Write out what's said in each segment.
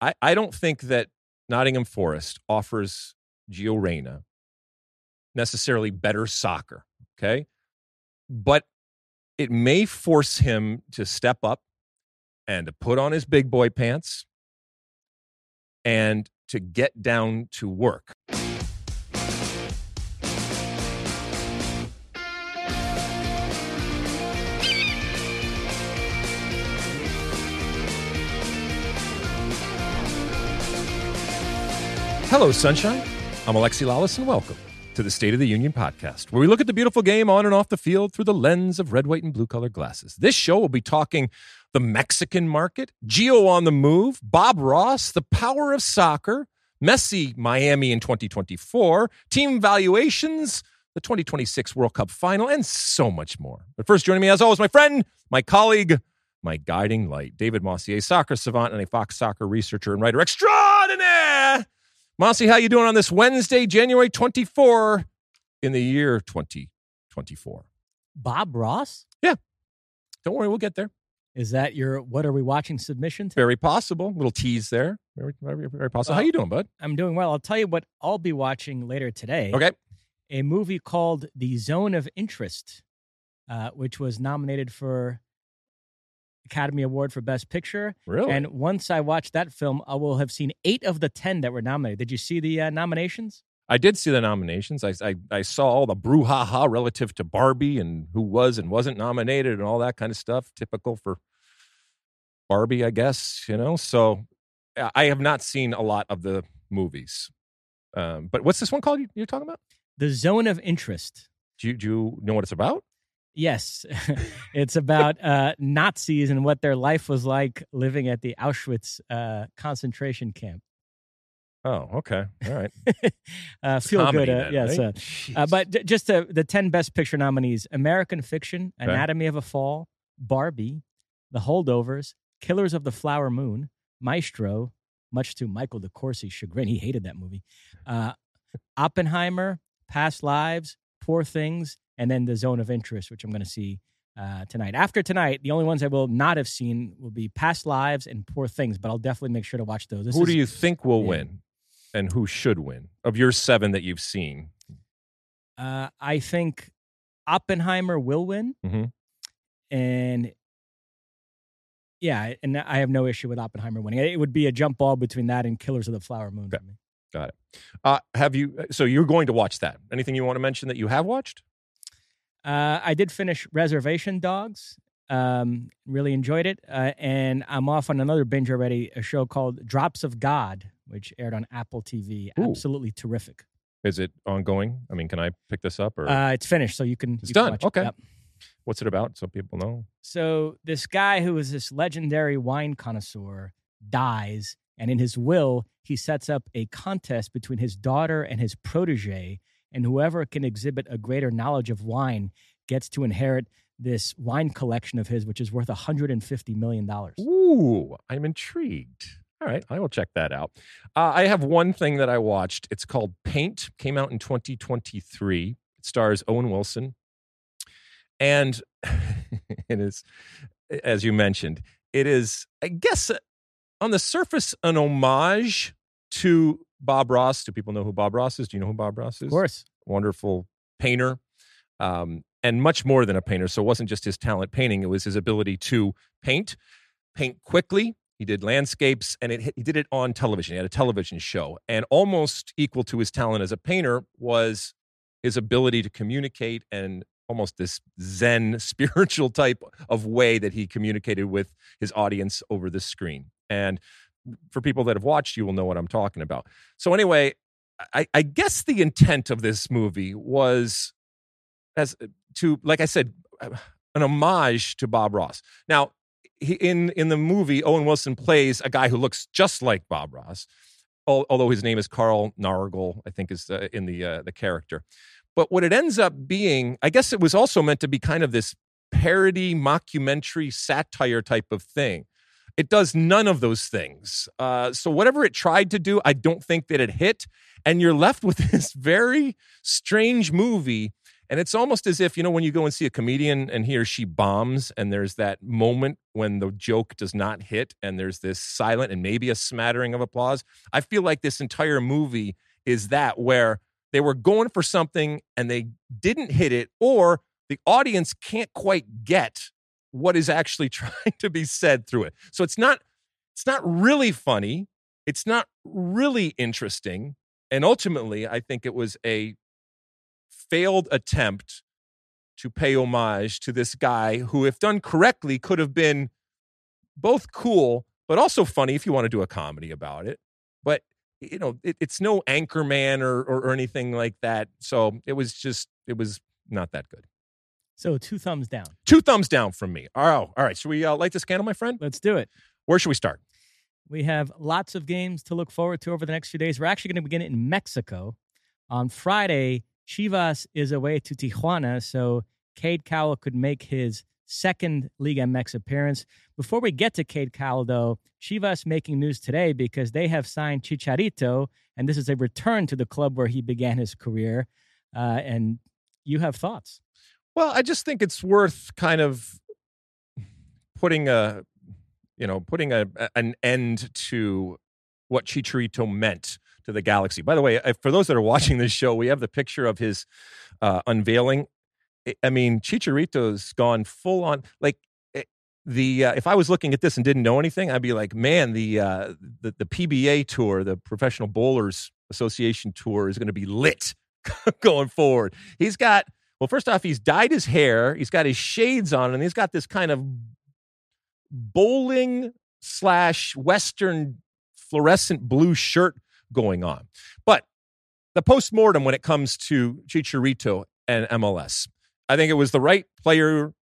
I, I don't think that Nottingham Forest offers Gio Reyna necessarily better soccer. Okay. But it may force him to step up and to put on his big boy pants and to get down to work. Hello, Sunshine. I'm Alexi Lalas, and welcome to the State of the Union podcast, where we look at the beautiful game on and off the field through the lens of red, white, and blue colored glasses. This show will be talking the Mexican market, Gio on the move, Bob Ross, the power of soccer, Messi, Miami in 2024, team valuations, the 2026 World Cup final, and so much more. But first, joining me as always, my friend, my colleague, my guiding light, David Mosse, soccer savant and a Fox soccer researcher and writer extraordinaire. Mossy, how you doing on this Wednesday, January 24 in the year 2024? Bob Ross? Yeah. Don't worry, we'll get there. Is that your what are we watching submission to? Very possible. Little tease there. Very, very, very possible. Well, how you doing, bud? I'm doing well. I'll tell you what I'll be watching later today. Okay. A movie called The Zone of Interest, uh, which was nominated for Academy Award for Best Picture. Really? And once I watch that film, I will have seen eight of the ten that were nominated. Did you see the uh, nominations? I did see the nominations. I, I, I saw all the brouhaha relative to Barbie and who was and wasn't nominated and all that kind of stuff. Typical for Barbie, I guess, you know? So I have not seen a lot of the movies. Um, but what's this one called you, you're talking about? The Zone of Interest. Do you, do you know what it's about? Yes, it's about uh, Nazis and what their life was like living at the Auschwitz uh, concentration camp. Oh, okay, all right. uh, feel Comedy good, uh, then, yes. right? uh, uh, but j- just the the ten best picture nominees: American Fiction, Okay. Anatomy of a Fall, Barbie, The Holdovers, Killers of the Flower Moon, Maestro. Much to Michael DeCourcy's chagrin, he hated that movie. Uh, Oppenheimer, Past Lives, Poor Things, and then The Zone of Interest, which I'm going to see uh, tonight. After tonight, the only ones I will not have seen will be Past Lives and Poor Things, but I'll definitely make sure to watch those. This who is- do you think will yeah. win, and who should win of your seven that you've seen? Uh, I think Oppenheimer will win, Mhm. and yeah, and I have no issue with Oppenheimer winning. It would be a jump ball between that and Killers of the Flower Moon. for me. Got it. Uh, have you? So you're going to watch that? Anything you want to mention that you have watched? Uh, I did finish Reservation Dogs. Um, really enjoyed it, uh, and I'm off on another binge already. A show called Drops of God, which aired on Apple TV. Ooh. Absolutely terrific. Is it ongoing? I mean, can I pick this up or Uh, it's finished, so you can. It's you can done. watch it. Okay. Yep. what's it about? So people know. So this guy who is this legendary wine connoisseur dies, and in his will, he sets up a contest between his daughter and his protege, and whoever can exhibit a greater knowledge of wine gets to inherit this wine collection of his, which is worth 150 million dollars. Ooh, I'm intrigued. All right, I will check that out. Uh, I have one thing that I watched. It's called Paint. Came out in 2023. It stars Owen Wilson, and it is, as you mentioned, it is. I guess uh, on the surface, an homage to Bob Ross. Do people know who Bob Ross is? Do you know who Bob Ross is? Of course, wonderful painter, um, and much more than a painter. So it wasn't just his talent painting; it was his ability to paint, paint quickly. He did landscapes, and it, he did it on television. He had a television show, and almost equal to his talent as a painter was his ability to communicate and almost this zen spiritual type of way that he communicated with his audience over the screen and for people that have watched you will know what i'm talking about so anyway I, I guess the intent of this movie was as to, like I said, an homage to Bob Ross. Now, he, in in the movie, Owen Wilson plays a guy who looks just like Bob Ross, although his name is Carl Nargle, I think is uh, in the uh, the character. But what it ends up being, I guess it was also meant to be kind of this parody, mockumentary, satire type of thing. It does none of those things. Uh, so whatever it tried to do, I don't think that it hit. And you're left with this very strange movie. And it's almost as if, you know, when you go and see a comedian and he or she bombs, and there's that moment when the joke does not hit, and there's this silent and maybe a smattering of applause. I feel like this entire movie is that where they were going for something and they didn't hit it, or the audience can't quite get what is actually trying to be said through it. So it's not it's not really funny. It's not really interesting. And ultimately, I think it was a failed attempt to pay homage to this guy who, if done correctly, could have been both cool, but also funny if you want to do a comedy about it. But, you know, it, it's no Anchorman or, or, or anything like that. So it was just, it was not that good. So two thumbs down. Two thumbs down from me. Oh, all right. Should we uh, light this candle, my friend? Let's do it. Where should we start? We have lots of games to look forward to over the next few days. We're actually going to begin it in Mexico. On Friday, Chivas is away to Tijuana, so Cade Cowell could make his second Liga MX appearance. Before we get to Cade Cowell, though, Chivas making news today because they have signed Chicharito, and this is a return to the club where he began his career. Uh, and you have thoughts? Well, I just think it's worth kind of putting a you know, putting a, an end to what Chicharito meant to the Galaxy. By the way, for those that are watching this show, we have the picture of his uh, unveiling. I mean, Chicharito's gone full on. Like eh, the uh, if I was looking at this and didn't know anything, I'd be like, man, the uh, the, the PBA tour, the Professional Bowlers Association tour, is going to be lit going forward. He's got well, first off, he's dyed his hair, he's got his shades on, and he's got this kind of bowling slash Western fluorescent blue shirt going on. But the post-mortem when it comes to Chicharito and MLS, I think it was the right player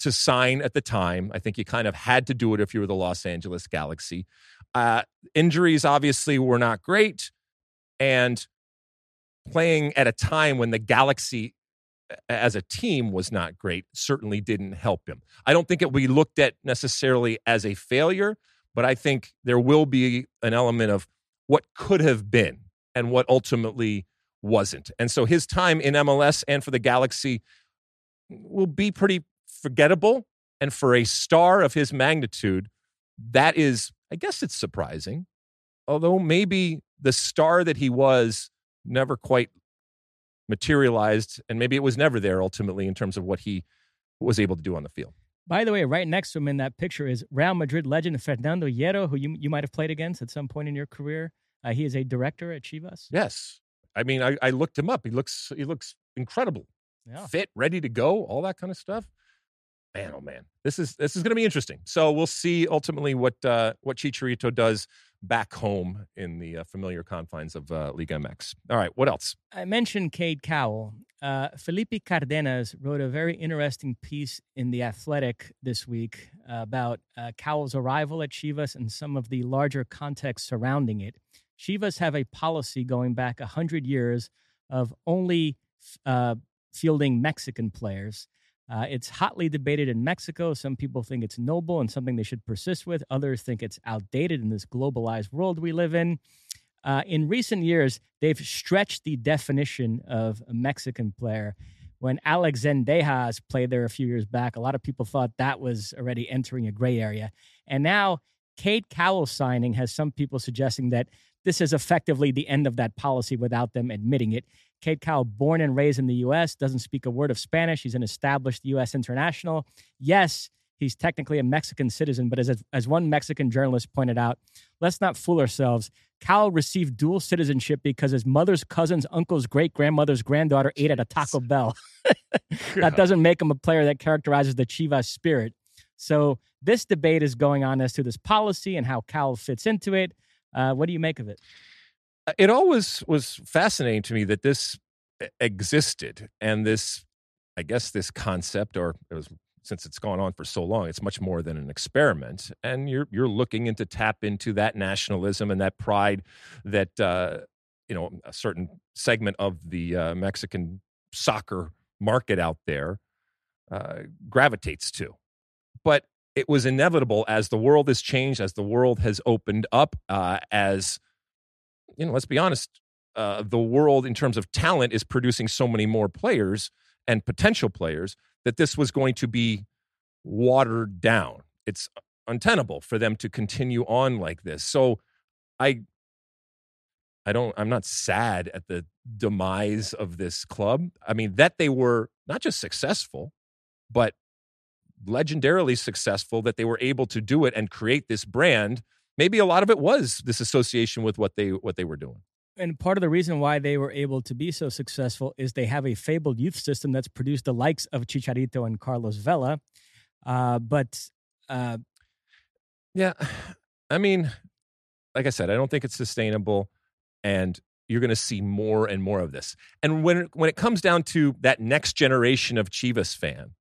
to sign at the time. I think you kind of had to do it if you were the Los Angeles Galaxy. Uh, injuries obviously were not great. And playing at a time when the Galaxy as a team was not great certainly didn't help him. I don't think it will be looked at necessarily as a failure, but I think there will be an element of what could have been and what ultimately wasn't. And so his time in MLS and for the Galaxy will be pretty forgettable. And for a star of his magnitude, that is, I guess it's surprising. Although maybe the star that he was never quite materialized, and maybe it was never there ultimately in terms of what he was able to do on the field. By the way, right next to him in that picture is Real Madrid legend Fernando Hierro, who you, you might have played against at some point in your career. Uh, he is a director at Chivas. Yes, I mean, I, I looked him up. He looks he looks incredible, yeah. fit, ready to go, all that kind of stuff. Man, oh man, this is this is going to be interesting. So we'll see ultimately what uh, what Chicharito does back home in the uh, familiar confines of uh, Liga MX. All right, what else? I mentioned Cade Cowell. Uh, Felipe Cardenas wrote a very interesting piece in The Athletic this week about uh, Cowell's arrival at Chivas and some of the larger context surrounding it. Chivas have a policy going back 100 years of only uh, fielding Mexican players. Uh, it's hotly debated in Mexico. Some people think it's noble and something they should persist with. Others think it's outdated in this globalized world we live in. Uh, in recent years, they've stretched the definition of a Mexican player. When Alex Zendejas played there a few years back, a lot of people thought that was already entering a gray area. And now, Cade Cowell signing has some people suggesting that this is effectively the end of that policy without them admitting it. Cade Cowell, born and raised in the U.S., doesn't speak a word of Spanish. He's an established U.S. international. Yes, he's technically a Mexican citizen, but as, as one Mexican journalist pointed out, let's not fool ourselves. Cowell received dual citizenship because his mother's cousin's uncle's great grandmother's granddaughter ate at a Taco Bell. that doesn't make him a player that characterizes the Chivas spirit. So this debate is going on as to this policy and how Cowell fits into it. Uh, what do you make of it? Uh, it always was fascinating to me that this existed and this i guess this concept or it was since it's gone on for so long it's much more than an experiment and you're you're looking into tap into that nationalism and that pride that uh, you know a certain segment of the uh, mexican soccer market out there uh, gravitates to. But it was inevitable as the world has changed as the world has opened up uh, as you know, let's be honest, uh, the world in terms of talent is producing so many more players and potential players that this was going to be watered down. It's untenable for them to continue on like this. So I I don't I'm not sad at the demise of this club. I mean that they were not just successful, but legendarily successful that they were able to do it and create this brand. Maybe a lot of it was this association with what they what they were doing. And part of the reason why they were able to be so successful is they have a fabled youth system that's produced the likes of Chicharito and Carlos Vela. Uh, but uh, yeah, I mean, like I said, I don't think it's sustainable, and you're going to see more and more of this. And when when it comes down to that next generation of Chivas fan,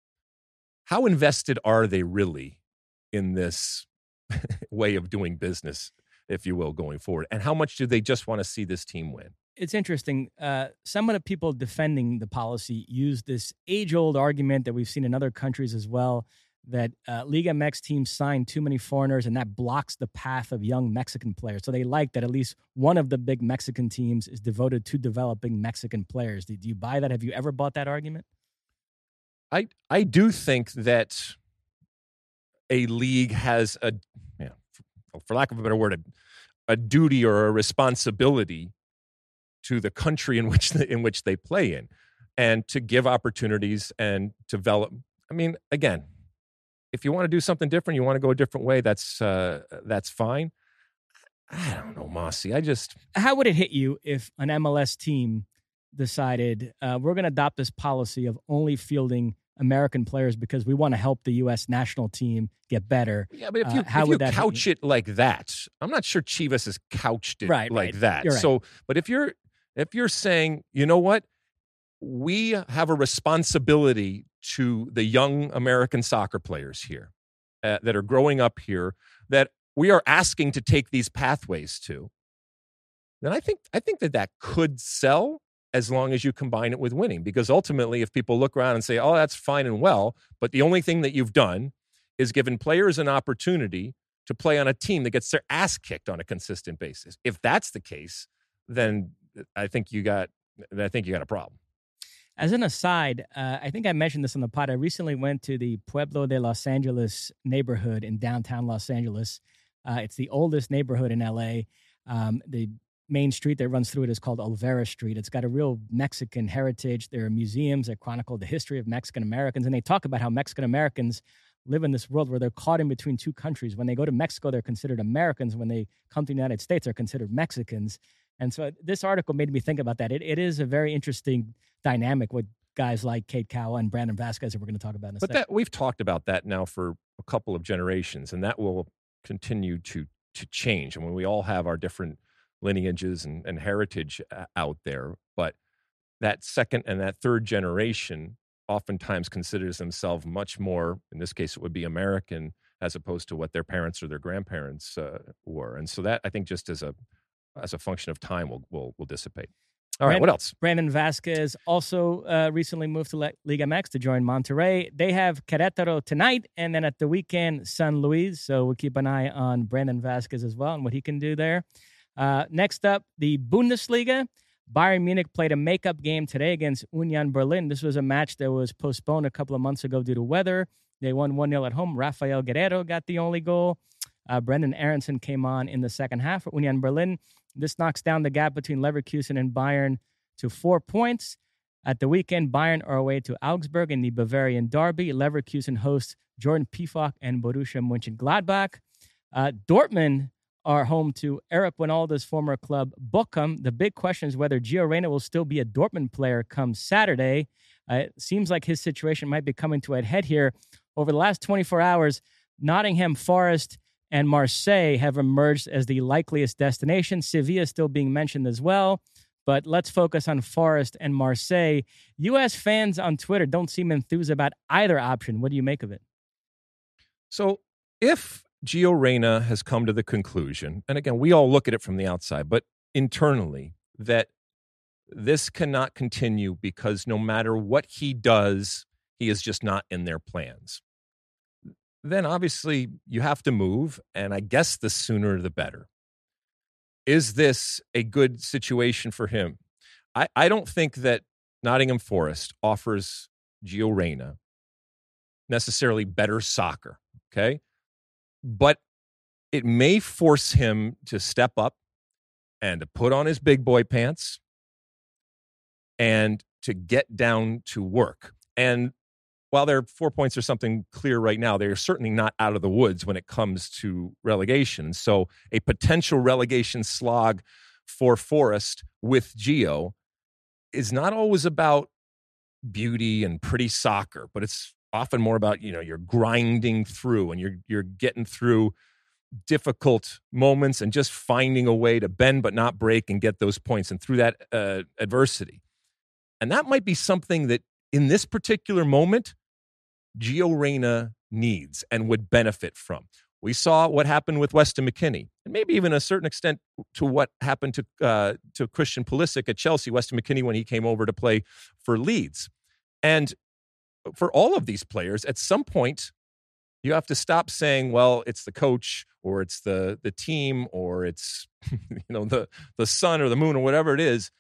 how invested are they really in this way of doing business, if you will, going forward? And how much do they just want to see this team win? It's interesting. Uh, some of the people defending the policy use this age old argument that we've seen in other countries as well that uh, Liga MX teams sign too many foreigners and that blocks the path of young Mexican players. So they like that at least one of the big Mexican teams is devoted to developing Mexican players. Do you buy that? Have you ever bought that argument? I I do think that a league has a, for lack of a better word, a, a duty or a responsibility to the country in which the, in which they play in, and to give opportunities and develop. I mean, again, if you want to do something different, you want to go a different way, that's uh, that's fine. I don't know, Mossy. I just how would it hit you if an MLS team decided uh, we're going to adopt this policy of only fielding American players because we want to help the U.S. national team get better. Yeah, but if you, uh, how if would you couch it like that, I'm not sure Chivas has couched it right, like right. that. Right. So, but if you're if you're saying, you know what, we have a responsibility to the young American soccer players here uh, that are growing up here that we are asking to take these pathways to, then I think I think that that could sell as long as you combine it with winning. Because ultimately, if people look around and say, "Oh, that's fine and well," but the only thing that you've done is given players an opportunity to play on a team that gets their ass kicked on a consistent basis. If that's the case, then I think you got I think you got a problem. As an aside, uh, I think I mentioned this on the pod. I recently went to the Pueblo de Los Angeles neighborhood in downtown Los Angeles. Uh, it's the oldest neighborhood in LA. Um, the main street that runs through it is called Olvera Street. It's got a real Mexican heritage. There are museums that chronicle the history of Mexican Americans, and they talk about how Mexican Americans live in this world where they're caught in between two countries. When they go to Mexico, they're considered Americans. When they come to the United States, they're considered Mexicans. And so uh, this article made me think about that. It, it is a very interesting dynamic with guys like Cade Cowell and Brandon Vazquez that we're going to talk about in a but second. that we've talked about that now for a couple of generations, and that will continue to to change. I mean, we all have our different lineages and, and heritage uh, out there, but that second and that third generation oftentimes considers themselves much more. In this case, it would be American as opposed to what their parents or their grandparents uh, were, and so that I think just as a as a function of time will will will dissipate. All right, Brandon, what else? Brandon Vazquez also uh, recently moved to Le- Liga MX to join Monterrey. They have Querétaro tonight, and then at the weekend, San Luis. So we'll keep an eye on Brandon Vazquez as well and what he can do there. Uh, next up, the Bundesliga. Bayern Munich played a makeup game today against Union Berlin. This was a match that was postponed a couple of months ago due to weather. They won 1 0 at home. Raphael Guerreiro got the only goal. Uh, Brenden Aaronson came on in the second half for Union Berlin. This knocks down the gap between Leverkusen and Bayern to four points. At the weekend, Bayern are away to Augsburg in the Bavarian Derby. Leverkusen hosts Jordan Pefok and Borussia Mönchengladbach. Uh, Dortmund are home to Eric Wynalda's former club, Bochum. The big question is whether Gio Reyna will still be a Dortmund player come Saturday. Uh, it seems like his situation might be coming to a head here. Over the last 24 hours, Nottingham Forest and Marseille have emerged as the likeliest destination. Sevilla still being mentioned as well. But let's focus on Forest and Marseille. U.S. fans on Twitter don't seem enthused about either option. What do you make of it? So, if Gio Reyna has come to the conclusion, and again, we all look at it from the outside, but internally, that this cannot continue because no matter what he does, he is just not in their plans then obviously you have to move. And I guess the sooner the better. is this a good situation for him? I, I don't think that Nottingham Forest offers Gio Reyna necessarily better soccer. Okay. But it may force him to step up and to put on his big boy pants and to get down to work. And while their four points are something clear right now, they are certainly not out of the woods when it comes to relegation. So a potential relegation slog for Forest with Gio is not always about beauty and pretty soccer, but it's often more about, you know, you're grinding through and you're you're getting through difficult moments and just finding a way to bend but not break and get those points and through that uh, adversity. And that might be something that in this particular moment, Gio Reyna needs and would benefit from. We saw what happened with Weston McKennie, and maybe even a certain extent to what happened to uh, to Christian Pulisic at Chelsea. Weston McKennie when he came over to play for Leeds, and for all of these players, at some point, you have to stop saying, "Well, it's the coach, or it's the the team, or it's you know the the sun or the moon or whatever it is,"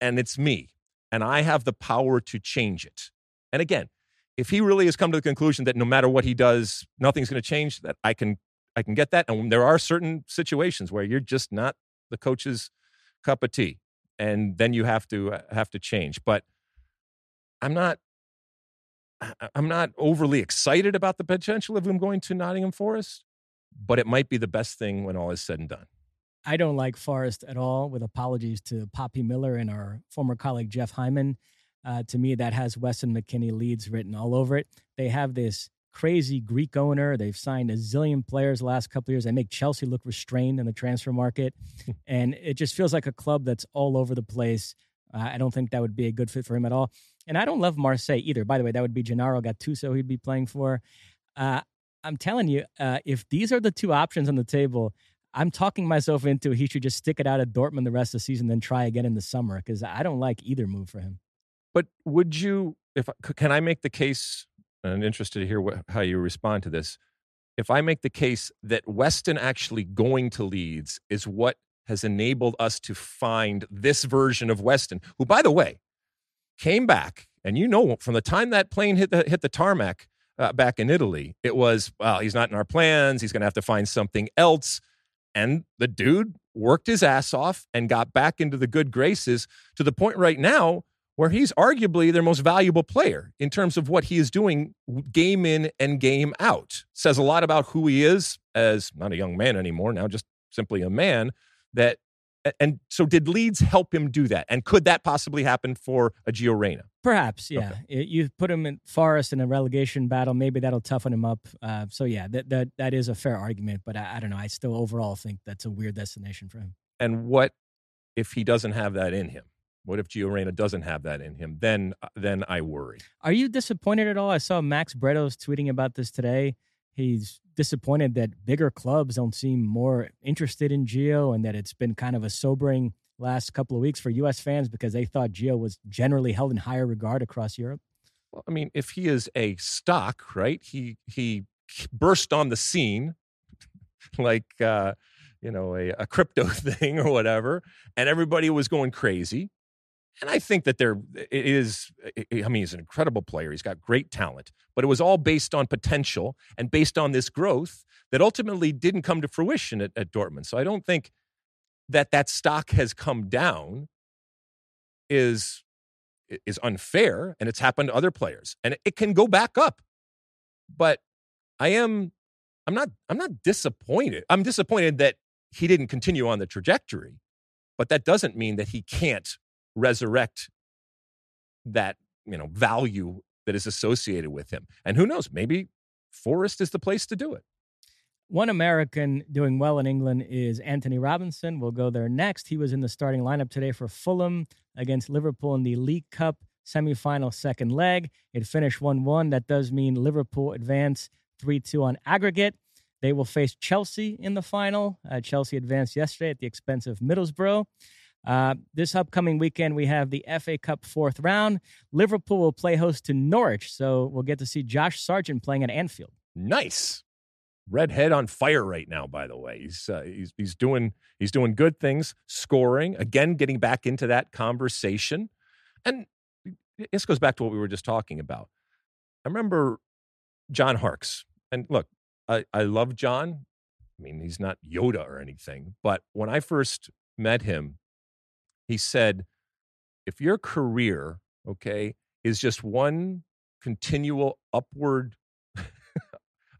and it's me, and I have the power to change it. And again, if he really has come to the conclusion that no matter what he does, nothing's going to change, that I can I can get that. And there are certain situations where you're just not the coach's cup of tea, and then you have to uh, have to change. But I'm not I'm not overly excited about the potential of him going to Nottingham Forest, but it might be the best thing when all is said and done. I don't like Forest at all, with apologies to Poppy Miller and our former colleague Jeff Hyman. Uh, to me, that has Weston McKennie Leeds written all over it. They have this crazy Greek owner. They've signed a zillion players the last couple years. They make Chelsea look restrained in the transfer market, and it just feels like a club that's all over the place. I don't think that would be a good fit for him at all. And I don't love Marseille either. By the way, that would be Gennaro Gattuso he'd be playing for. Uh, I'm telling you, uh, if these are the two options on the table, I'm talking myself into he should just stick it out at Dortmund the rest of the season, then try again in the summer because I don't like either move for him. But would you, if can I make the case? I'm interested to hear what, how you respond to this. If I make the case that Weston actually going to Leeds is what has enabled us to find this version of Weston, who, by the way, came back, and you know from the time that plane hit the hit the tarmac uh, back in Italy, it was well, he's not in our plans. He's going to have to find something else. And the dude worked his ass off and got back into the good graces to the point right now where he's arguably their most valuable player in terms of what he is doing game in and game out. Says a lot about who he is as not a young man anymore, now just simply a man that and so did Leeds help him do that? And could that possibly happen for a Gio Reyna? Perhaps, yeah. Okay. You put him in Forest in a relegation battle, maybe that'll toughen him up. Uh, so yeah, that, that that is a fair argument, but I, I don't know. I still overall think that's a weird destination for him. And what if he doesn't have that in him? What if Gio Reyna doesn't have that in him? Then, uh, then I worry. Are you disappointed at all? I saw Max Bretos tweeting about this today. He's disappointed that bigger clubs don't seem more interested in Gio, and that it's been kind of a sobering last couple of weeks for U.S. fans because they thought Gio was generally held in higher regard across Europe. Well, I mean, if he is a stock, right? He he burst on the scene like uh, you know a, a crypto thing or whatever, and everybody was going crazy and I think that there is, I mean, he's an incredible player. He's got great talent, but it was all based on potential and based on this growth that ultimately didn't come to fruition at, at Dortmund. So I don't think that that stock has come down is is unfair, and it's happened to other players, and it can go back up. But I am, I'm not, I'm not disappointed. I'm disappointed that he didn't continue on the trajectory, but that doesn't mean that he can't resurrect that you know value that is associated with him. And who knows, maybe Forest is the place to do it. One American doing well in England is Anthony Robinson. We'll go there next. He was in the starting lineup today for Fulham against Liverpool in the League Cup semifinal second leg. It finished 1 1. That does mean Liverpool advance 3 2 on aggregate. They will face Chelsea in the final. Uh, Chelsea advanced yesterday at the expense of Middlesbrough. Uh, this upcoming weekend, we have the FA Cup fourth round. Liverpool will play host to Norwich, so we'll get to see Josh Sargent playing at Anfield. Nice. redhead on fire right now. By the way, he's uh, he's he's doing he's doing good things, scoring again, getting back into that conversation, and this goes back to what we were just talking about. I remember John Harkes, and look, I, I love John. I mean, he's not Yoda or anything, but when I first met him, he said, if your career, okay, is just one continual upward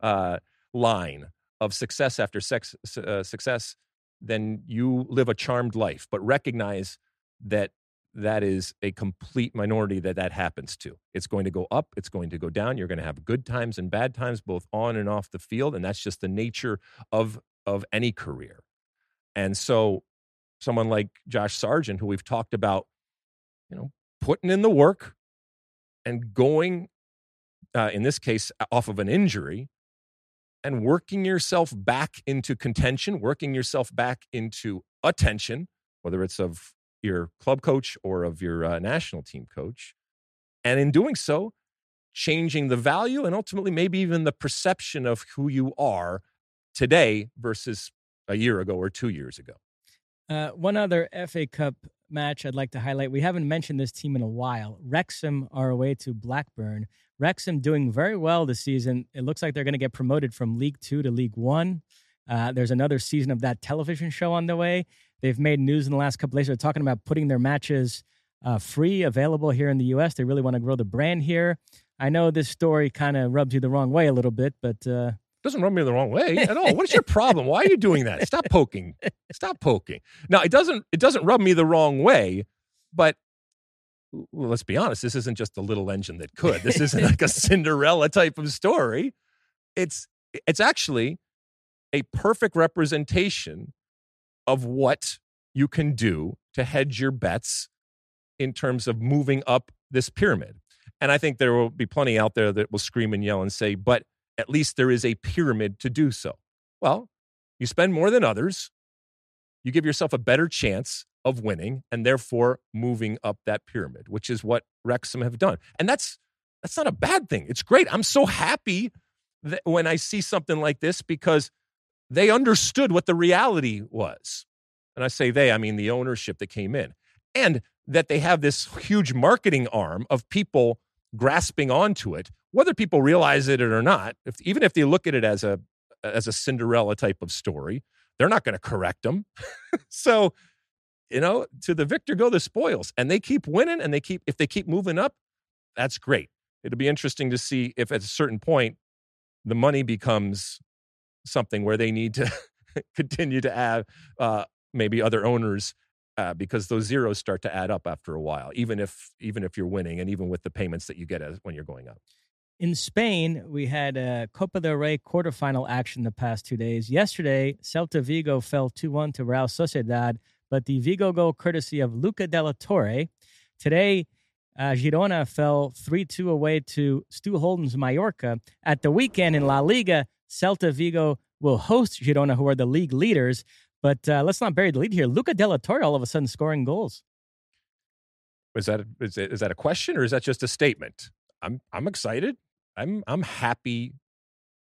uh, line of success after sex, uh, success, then you live a charmed life. But recognize that that is a complete minority that that happens to. It's going to go up, it's going to go down. You're going to have good times and bad times, both on and off the field, and that's just the nature of of any career. And so, someone like Josh Sargent, who we've talked about, you know, putting in the work and going, uh, in this case, off of an injury, and working yourself back into contention, working yourself back into attention, whether it's of your club coach or of your uh, national team coach. And in doing so, changing the value and ultimately maybe even the perception of who you are today versus a year ago or two years ago. Uh, one other FA Cup match I'd like to highlight. We haven't mentioned this team in a while. Wrexham are away to Blackburn. Wrexham doing very well this season. It looks like they're going to get promoted from League Two to League One. Uh, there's another season of that television show on the way. They've made news in the last couple days. They're talking about putting their matches uh, free, available here in the U.S. They really want to grow the brand here. I know this story kind of rubs you the wrong way a little bit, but uh, doesn't rub me the wrong way at all. What is your problem? Why are you doing that? Stop poking. Stop poking. Now it doesn't it doesn't rub me the wrong way, but well, let's be honest. This isn't just a little engine that could. This isn't like a Cinderella type of story. It's it's actually a perfect representation of what you can do to hedge your bets in terms of moving up this pyramid. And I think there will be plenty out there that will scream and yell and say, but at least there is a pyramid to do so. Well, you spend more than others, you give yourself a better chance of winning and therefore moving up that pyramid, which is what Wrexham have done. And that's that's not a bad thing. It's great. I'm so happy that when I see something like this because they understood what the reality was. And I say they, I mean the ownership that came in. And that they have this huge marketing arm of people grasping onto it, whether people realize it or not. If, even if they look at it as a as a Cinderella type of story, they're not going to correct them. so, you know, to the victor go the spoils, and they keep winning, and they keep if they keep moving up, that's great. It'll be interesting to see if at a certain point the money becomes something where they need to continue to add uh, maybe other owners uh, because those zeros start to add up after a while, even if even if you're winning and even with the payments that you get as, when you're going up. In Spain, we had a Copa del Rey quarterfinal action the past two days. Yesterday, Celta Vigo fell 2 1 to Real Sociedad, but the Vigo goal courtesy of Luca de la Torre. Today, uh, Girona fell 3 2 away to Stu Holden's Mallorca. At the weekend in La Liga, Celta Vigo will host Girona, who are the league leaders. But uh, let's not bury the lead here. Luca de la Torre all of a sudden scoring goals. Is that is, it, is that a question or is that just a statement? I'm I'm excited. I'm I'm happy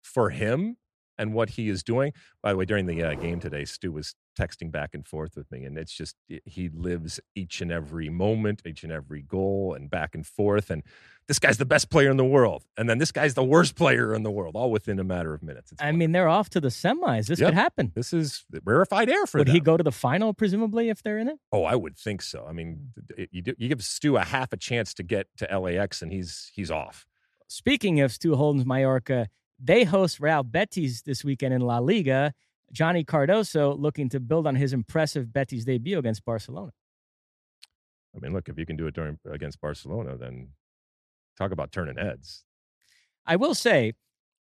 for him and what he is doing. By the way, during the uh, game today, Stu was texting back and forth with me, and it's just eh, he lives each and every moment, each and every goal, and back and forth. And this guy's the best player in the world, and then this guy's the worst player in the world, all within a matter of minutes. It's I mean, they're off to the semis. This yep. could happen. This is rarefied air for would them. Would he go to the final, presumably, if they're in it? Oh, I would think so. I mean, you you give Stu a half a chance to get to LAX, and he's he's off. Speaking of Stu Holden's Mallorca, they host Real Betis this weekend in La Liga. Johnny Cardoso looking to build on his impressive Betis debut against Barcelona. I mean, look, if you can do it during against Barcelona, then talk about turning heads. I will say,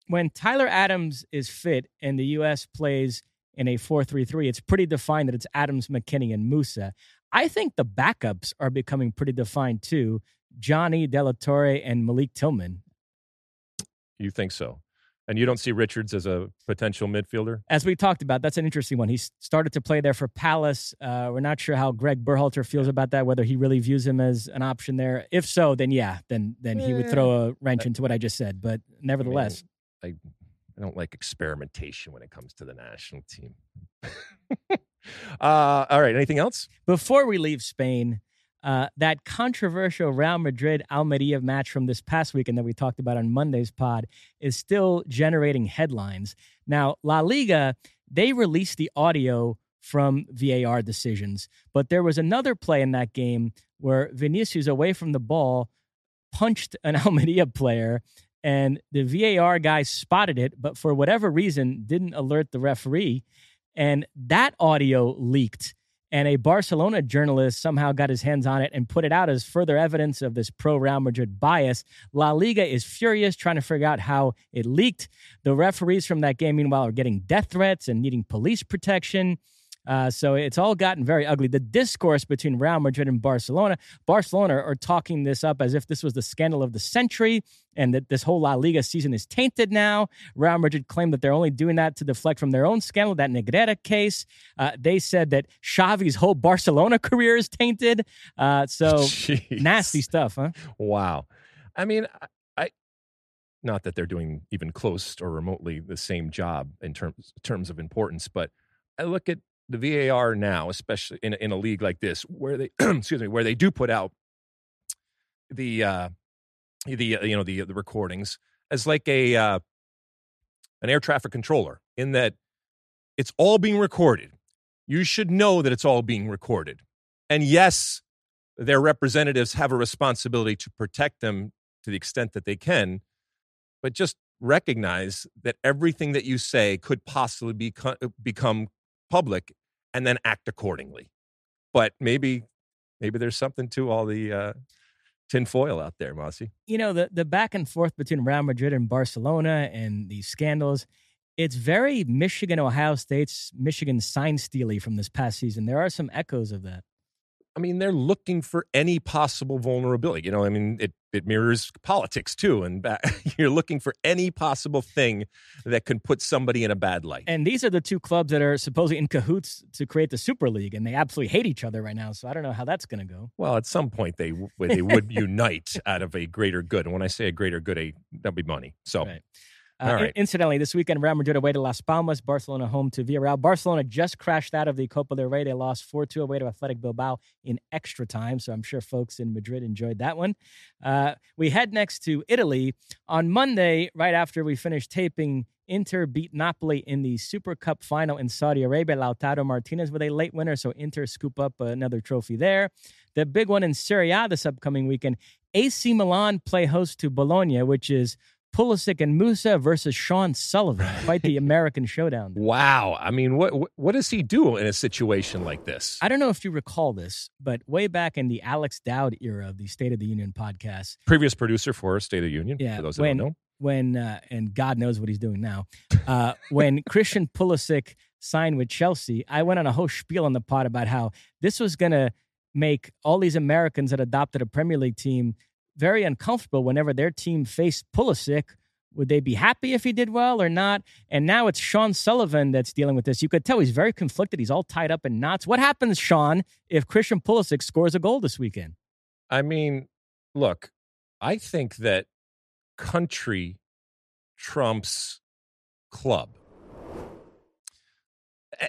when Tyler Adams is fit and the U.S. plays in a 4 3 3, it's pretty defined that it's Adams, McKennie, and Musah. I think the backups are becoming pretty defined too. Johnny De La Torre and Malik Tillman. You think so? And you don't see Richards as a potential midfielder? As we talked about, that's an interesting one. He started to play there for Palace. Uh, we're not sure how Greg Berhalter feels about that, whether he really views him as an option there. If so, then yeah, then then he would throw a wrench into what I just said. But nevertheless. I, mean, I don't like experimentation when it comes to the national team. uh, all right. Anything else? Before we leave Spain, uh, that controversial Real Madrid Almeria match from this past weekend that we talked about on Monday's pod is still generating headlines. Now, La Liga, they released the audio from VAR decisions, but there was another play in that game where Vinicius, away from the ball, punched an Almeria player and the VAR guy spotted it, but for whatever reason didn't alert the referee. And that audio leaked and a Barcelona journalist somehow got his hands on it and put it out as further evidence of this pro Real Madrid bias. La Liga is furious, trying to figure out how it leaked. The referees from that game, meanwhile, are getting death threats and needing police protection. Uh, so it's all gotten very ugly. The discourse between Real Madrid and Barcelona, Barcelona are talking this up as if this was the scandal of the century and that this whole La Liga season is tainted now. Real Madrid claimed that they're only doing that to deflect from their own scandal, that Negreira case. Uh, they said that Xavi's whole Barcelona career is tainted. Uh, so Jeez. nasty stuff, huh? Wow. I mean, I, I not that they're doing even close or remotely the same job in terms terms of importance, but I look at the VAR now, especially in in a league like this, where they excuse me, where they do put out the uh, the uh, you know the the recordings as like a uh, an air traffic controller, in that it's all being recorded. You should know that it's all being recorded, and yes, their representatives have a responsibility to protect them to the extent that they can, but just recognize that everything that you say could possibly be, become public and then act accordingly. But maybe maybe there's something to all the uh, tinfoil out there, Mossy. You know, the, the back and forth between Real Madrid and Barcelona and these scandals, it's very Michigan, Ohio State's Michigan sign steely from this past season. There are some echoes of that. I mean, they're looking for any possible vulnerability. You know, I mean, it, it mirrors politics too. And you're looking for any possible thing that can put somebody in a bad light. And these are the two clubs that are supposedly in cahoots to create the Super League, and they absolutely hate each other right now. So I don't know how that's going to go. Well, at some point they they would unite out of a greater good. And when I say a greater good, a that'll be money. So. Right. Uh, Incidentally, this weekend, Real Madrid away to Las Palmas, Barcelona home to Villarreal. Barcelona just crashed out of the Copa del Rey. They lost 4 2 away to Athletic Bilbao in extra time. So I'm sure folks in Madrid enjoyed that one. Uh, we head next to Italy. On Monday, right after we finished taping, Inter beat Napoli in the Super Cup final in Saudi Arabia. Lautaro Martinez with a late winner, so Inter scoop up another trophy there. The big one in Serie A this upcoming weekend, AC Milan play host to Bologna, which is Pulisic and Musah versus Sean Sullivan. Quite the American showdown. Wow. I mean, what what does he do in a situation like this? I don't know if you recall this, but way back in the Alex Dowd era of the State of the Union podcast, previous producer for State of the Union. Yeah, for those when, that don't know. When uh, and God knows what he's doing now. Uh, when Christian Pulisic signed with Chelsea, I went on a whole spiel on the pod about how this was going to make all these Americans that adopted a Premier League team very uncomfortable whenever their team faced Pulisic. Would they be happy if he did well or not? And now it's Sean Sullivan that's dealing with this. You could tell he's very conflicted. He's all tied up in knots. What happens, Sean, if Christian Pulisic scores a goal this weekend? I mean, look, I think that country trumps club.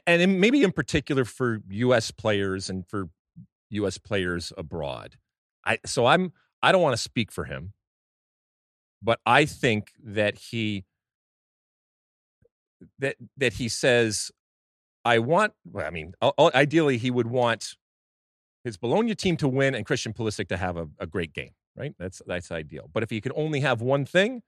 And maybe in particular for U.S. players and for U.S. players abroad. I, so I'm I don't want to speak for him, but I think that he that that he says, I want. Well, I mean, ideally, he would want his Bologna team to win and Christian Pulisic to have a, a great game. Right? That's that's ideal. But if he could only have one thing,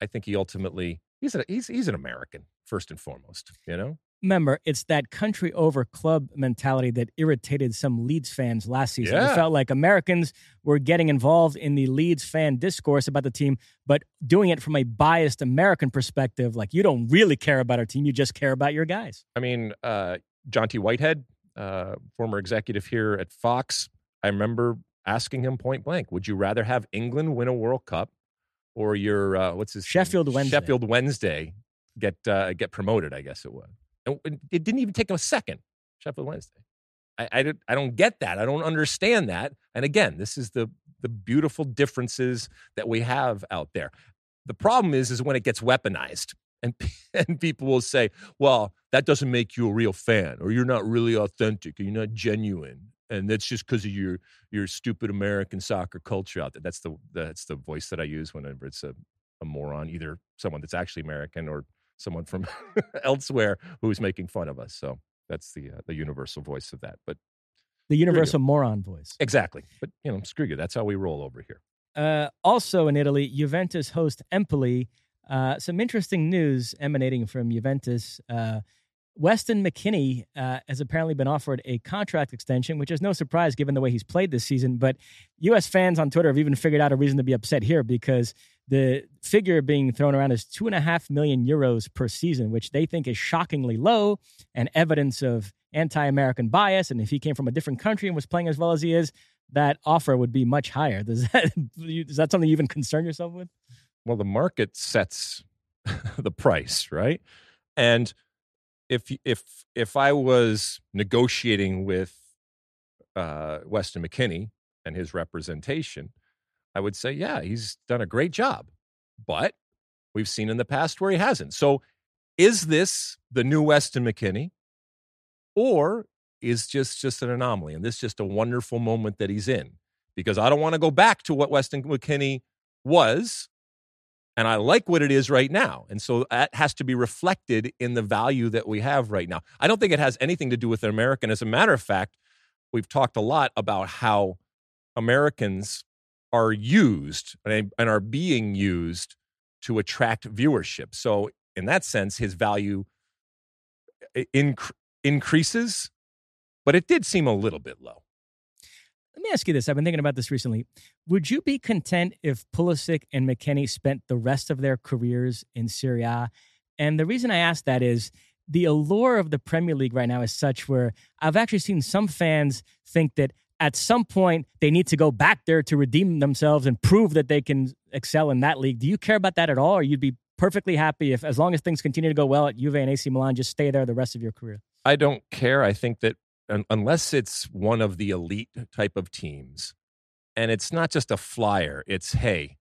I think he ultimately he's a, he's he's an American first and foremost. You know remember, it's that country over club mentality that irritated some Leeds fans last season. Yeah. It felt like Americans were getting involved in the Leeds fan discourse about the team, but doing it from a biased American perspective. Like, you don't really care about our team, you just care about your guys. I mean, uh, John T. Whitehead, uh, former executive here at Fox, I remember asking him point blank, would you rather have England win a World Cup or your, uh, what's his Sheffield name? Wednesday. Sheffield Wednesday get, uh, get promoted, I guess it was. It didn't even take him a second. Sheffield Wednesday. I, I, I don't get that. I don't understand that. And again, this is the the beautiful differences that we have out there. The problem is, is when it gets weaponized, And, and people will say, well, that doesn't make you a real fan, or you're not really authentic, or you're not genuine. And that's just because of your your stupid American soccer culture out there. That's the that's the voice that I use whenever it's a, a moron, either someone that's actually American or someone from elsewhere who's making fun of us. So that's the uh, the universal voice of that. But the universal moron voice. Exactly. But you know, screw you. That's how we roll over here. Uh, also in Italy, Juventus host Empoli. Uh, some interesting news emanating from Juventus. Uh, Weston McKennie uh, has apparently been offered a contract extension, which is no surprise given the way he's played this season. But U.S. fans on Twitter have even figured out a reason to be upset here because the figure being thrown around is two and a half million euros per season, which they think is shockingly low and evidence of anti American bias. And if he came from a different country and was playing as well as he is, that offer would be much higher. Does that, is that something you even concern yourself with? Well, the market sets the price, right? And if if if I was negotiating with uh, Weston McKennie and his representation, I would say, yeah, he's done a great job. But we've seen in the past where he hasn't. So is this the new Weston McKennie? Or is just just an anomaly? And this is just a wonderful moment that he's in. Because I don't want to go back to what Weston McKennie was. And I like what it is right now. And so that has to be reflected in the value that we have right now. I don't think it has anything to do with American. As a matter of fact, we've talked a lot about how Americans are used and, are being used to attract viewership. So, in that sense, his value eh, inc- increases, but it did seem a little bit low. Let me ask you this. I've been thinking about this recently. Would you be content if Pulisic and McKennie spent the rest of their careers in Serie A? And the reason I ask that is the allure of the Premier League right now is such where I've actually seen some fans think that at some point they need to go back there to redeem themselves and prove that they can excel in that league. Do you care about that at all, or you'd be perfectly happy if, as long as things continue to go well at Juve and AC Milan, just stay there the rest of your career? I don't care. I think that unless it's one of the elite type of teams, and it's not just a flyer, it's hey,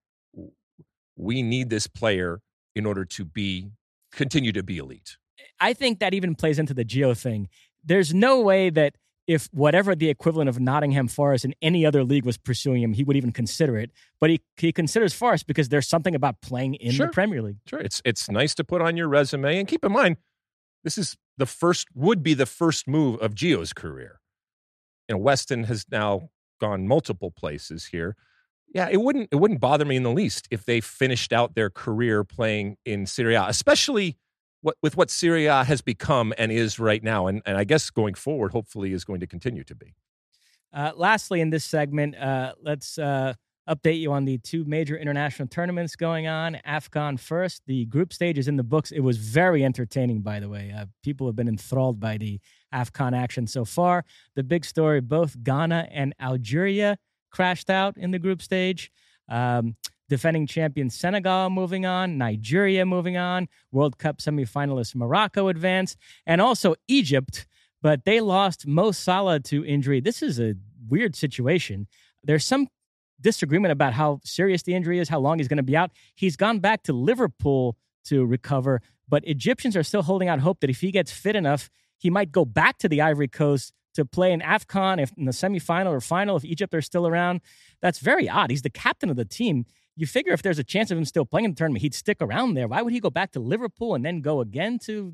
we need this player in order to be continue to be elite. I think that even plays into the Gio thing. There's no way that if whatever the equivalent of Nottingham Forest in any other league was pursuing him, he would even consider it. But he he considers Forest because there's something about playing in sure. the Premier League. Sure, it's it's nice to put on your resume, and keep in mind, this is the first would be the first move of Gio's career. You know, Weston has now gone multiple places here. Yeah, it wouldn't it wouldn't bother me in the least if they finished out their career playing in Serie A, especially what, with what Serie A has become and is right now, and, and I guess going forward, hopefully, is going to continue to be. Uh, lastly, in this segment, uh, let's uh, update you on the two major international tournaments going on. AFCON first, the group stage is in the books. It was very entertaining, by the way. Uh, people have been enthralled by the AFCON action so far. The big story both Ghana and Algeria crashed out in the group stage. Um, defending champion Senegal moving on, Nigeria moving on, World Cup semifinalist Morocco advance, and also Egypt, but they lost Mo Salah to injury. This is a weird situation. There's some disagreement about how serious the injury is, how long he's going to be out. He's gone back to Liverpool to recover, but Egyptians are still holding out hope that if he gets fit enough, he might go back to the Ivory Coast to play in AFCON if in the semifinal or final if Egypt are still around. That's very odd. He's the captain of the team you figure if there's a chance of him still playing in the tournament, he'd stick around there. Why would he go back to Liverpool and then go again to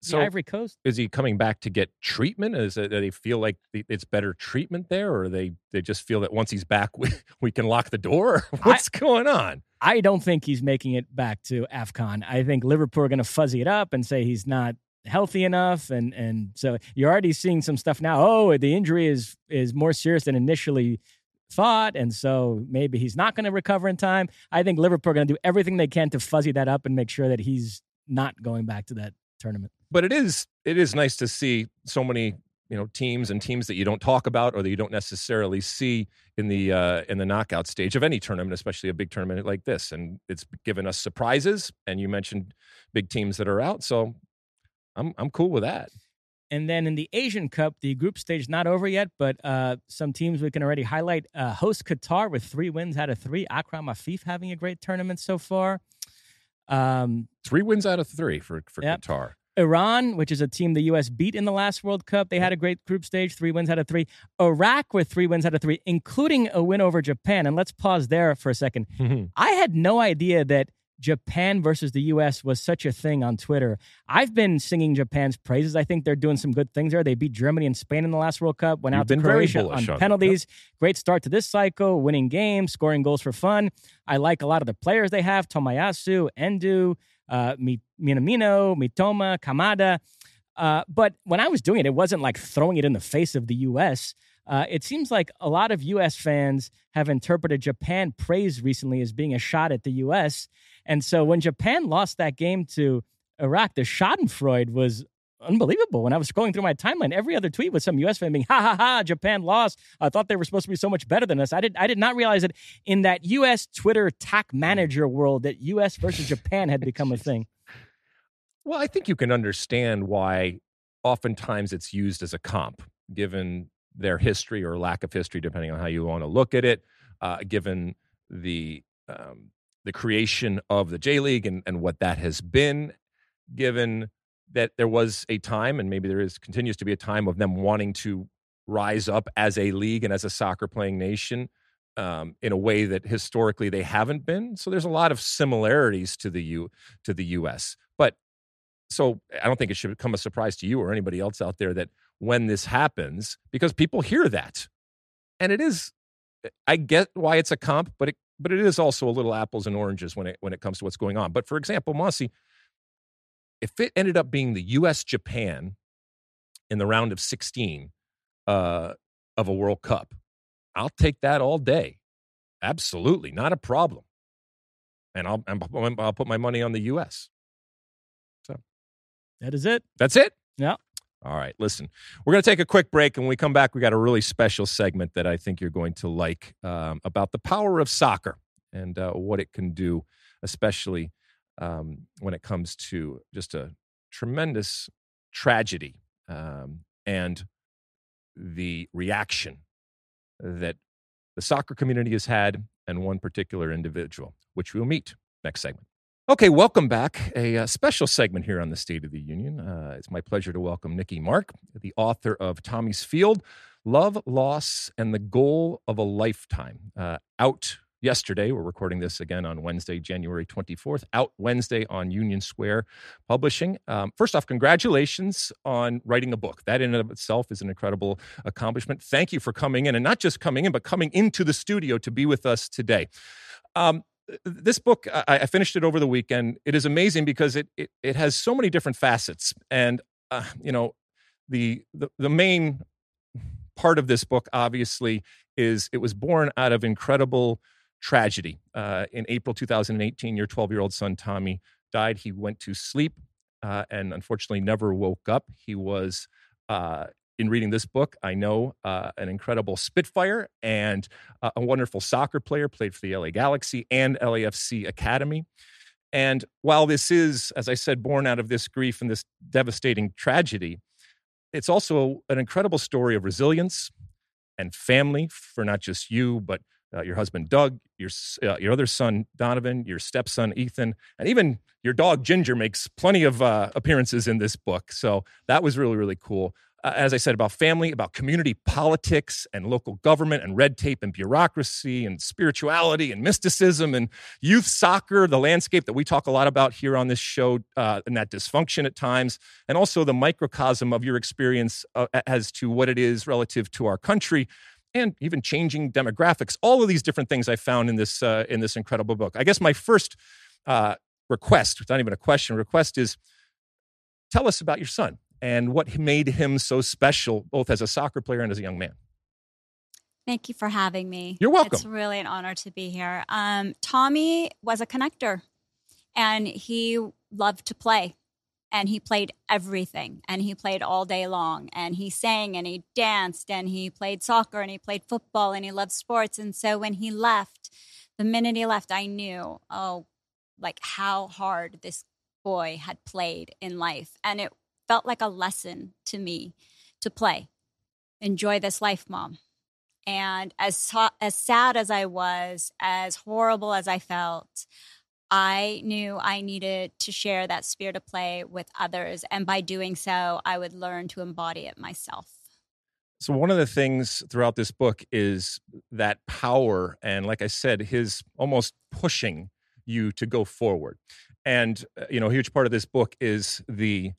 so the Ivory Coast? Is he coming back to get treatment? Is it, do they feel like it's better treatment there, or they they just feel that once he's back, we, we can lock the door? What's I, going on? I don't think he's making it back to AFCON. I think Liverpool are going to fuzzy it up and say he's not healthy enough, and and so you're already seeing some stuff now. Oh, the injury is is more serious than initially thought. And so maybe he's not going to recover in time. I think Liverpool are going to do everything they can to fuzzy that up and make sure that he's not going back to that tournament. But it is it is nice to see so many you know teams and teams that you don't talk about or that you don't necessarily see in the uh, in the knockout stage of any tournament, especially a big tournament like this. And it's given us surprises. And you mentioned big teams that are out, so I'm I'm cool with that. And then in the Asian Cup, the group stage not over yet, but uh, some teams we can already highlight. Uh, host Qatar with three wins out of three. Akram Afif having a great tournament so far. Um, Three wins out of three for for Yep. Qatar. Iran, which is a team the U.S. beat in the last World Cup, they had a great group stage, three wins out of three. Iraq with three wins out of three, including a win over Japan. And let's pause there for a second. I had no idea that Japan versus the U.S. was such a thing on Twitter. I've been singing Japan's praises. I think they're doing some good things there. They beat Germany and Spain in the last World Cup, went You've out to Croatia on penalties. Great start to this cycle, winning games, scoring goals for fun. I like a lot of the players they have Tomiyasu, Endo, uh, Minamino, Mitoma, Kamada. Uh, but when I was doing it, it wasn't like throwing it in the face of the U.S. Uh, it seems like a lot of U.S. fans have interpreted Japan praise recently as being a shot at the U.S. And so when Japan lost that game to Iraq, the Schadenfreude was unbelievable. When I was scrolling through my timeline, every other tweet was some U.S. fan being, "Ha ha ha! Japan lost. I thought they were supposed to be so much better than us." I did. I did not realize that in that U.S. Twitter tack manager world, that U.S. versus Japan had become a thing. Well, I think you can understand why oftentimes it's used as a comp, given their history or lack of history, depending on how you want to look at it, uh, given the um, the creation of the J League and, and what that has been, given that there was a time, and maybe there is continues to be a time of them wanting to rise up as a league and as a soccer playing nation um, in a way that historically they haven't been. So there's a lot of similarities to the U to the U.S. But so I don't think it should come a surprise to you or anybody else out there that when this happens, because people hear that, and it is, I get why it's a comp, but it but it is also a little apples and oranges when it when it comes to what's going on. But for example, Mossy, if it ended up being the U.S. Japan in the round of 16 uh, of a World Cup, I'll take that all day. Absolutely, not a problem. And I'll I'll put my money on the U.S. So that is it. That's it? Yeah. All right. Listen, we're going to take a quick break. And when we come back, we got a really special segment that I think you're going to like um, about the power of soccer and uh, what it can do, especially um, when it comes to just a tremendous tragedy um, and the reaction that the soccer community has had and one particular individual, which we'll meet next segment. Okay, welcome back. A uh, special segment here on the State of the Union. Uh, it's my pleasure to welcome Nikki Mark, the author of Tommy's Field Love, Loss, and the Goal of a Lifetime. Uh, out yesterday. We're recording this again on Wednesday, January 24th. Out Wednesday on Union Square Publishing. Um, first off, congratulations on writing a book. That in and of itself is an incredible accomplishment. Thank you for coming in, and not just coming in, but coming into the studio to be with us today. Um, this book I, I, finished it over the weekend. It is amazing because it it, it has so many different facets. And uh, you know the, the the main part of this book obviously is it was born out of incredible tragedy. Uh, in april 2018 your 12 year old son tommy died. He went to sleep uh, and unfortunately never woke up. He was uh, in reading this book, I know uh, an incredible Spitfire and uh, a wonderful soccer player, played for the LA Galaxy and LAFC Academy. And while this is, as I said, born out of this grief and this devastating tragedy, it's also an incredible story of resilience and family for not just you, but uh, your husband Doug, your uh, your other son Donovan, your stepson Ethan, and even your dog Ginger makes plenty of uh, appearances in this book. So that was really really cool uh, as I said, about family, about community politics and local government and red tape and bureaucracy and spirituality and mysticism and youth soccer, the landscape that we talk a lot about here on this show, uh, and that dysfunction at times, and also the microcosm of your experience uh, as to what it is relative to our country. And even changing demographics, all of these different things I found in this uh, in this incredible book. I guess my first uh, request, not even a question, request is tell us about your son and what made him so special, both as a soccer player and as a young man. Thank you for having me. You're welcome. It's really an honor to be here. Um, Tommy was a connector and he loved to play and he played everything and he played all day long and he sang and he danced and he played soccer and he played football and he loved sports. And so when he left, the minute he left, I knew, oh, like how hard this boy had played in life. And it felt like a lesson to me to play. Enjoy this life, mom. And as as sad as I was, as horrible as I felt, I knew I needed to share that spirit of play with others. And by doing so, I would learn to embody it myself. So, one of the things throughout this book is that power. And like I said, his almost pushing you to go forward. And, uh, you know, a huge part of this book is the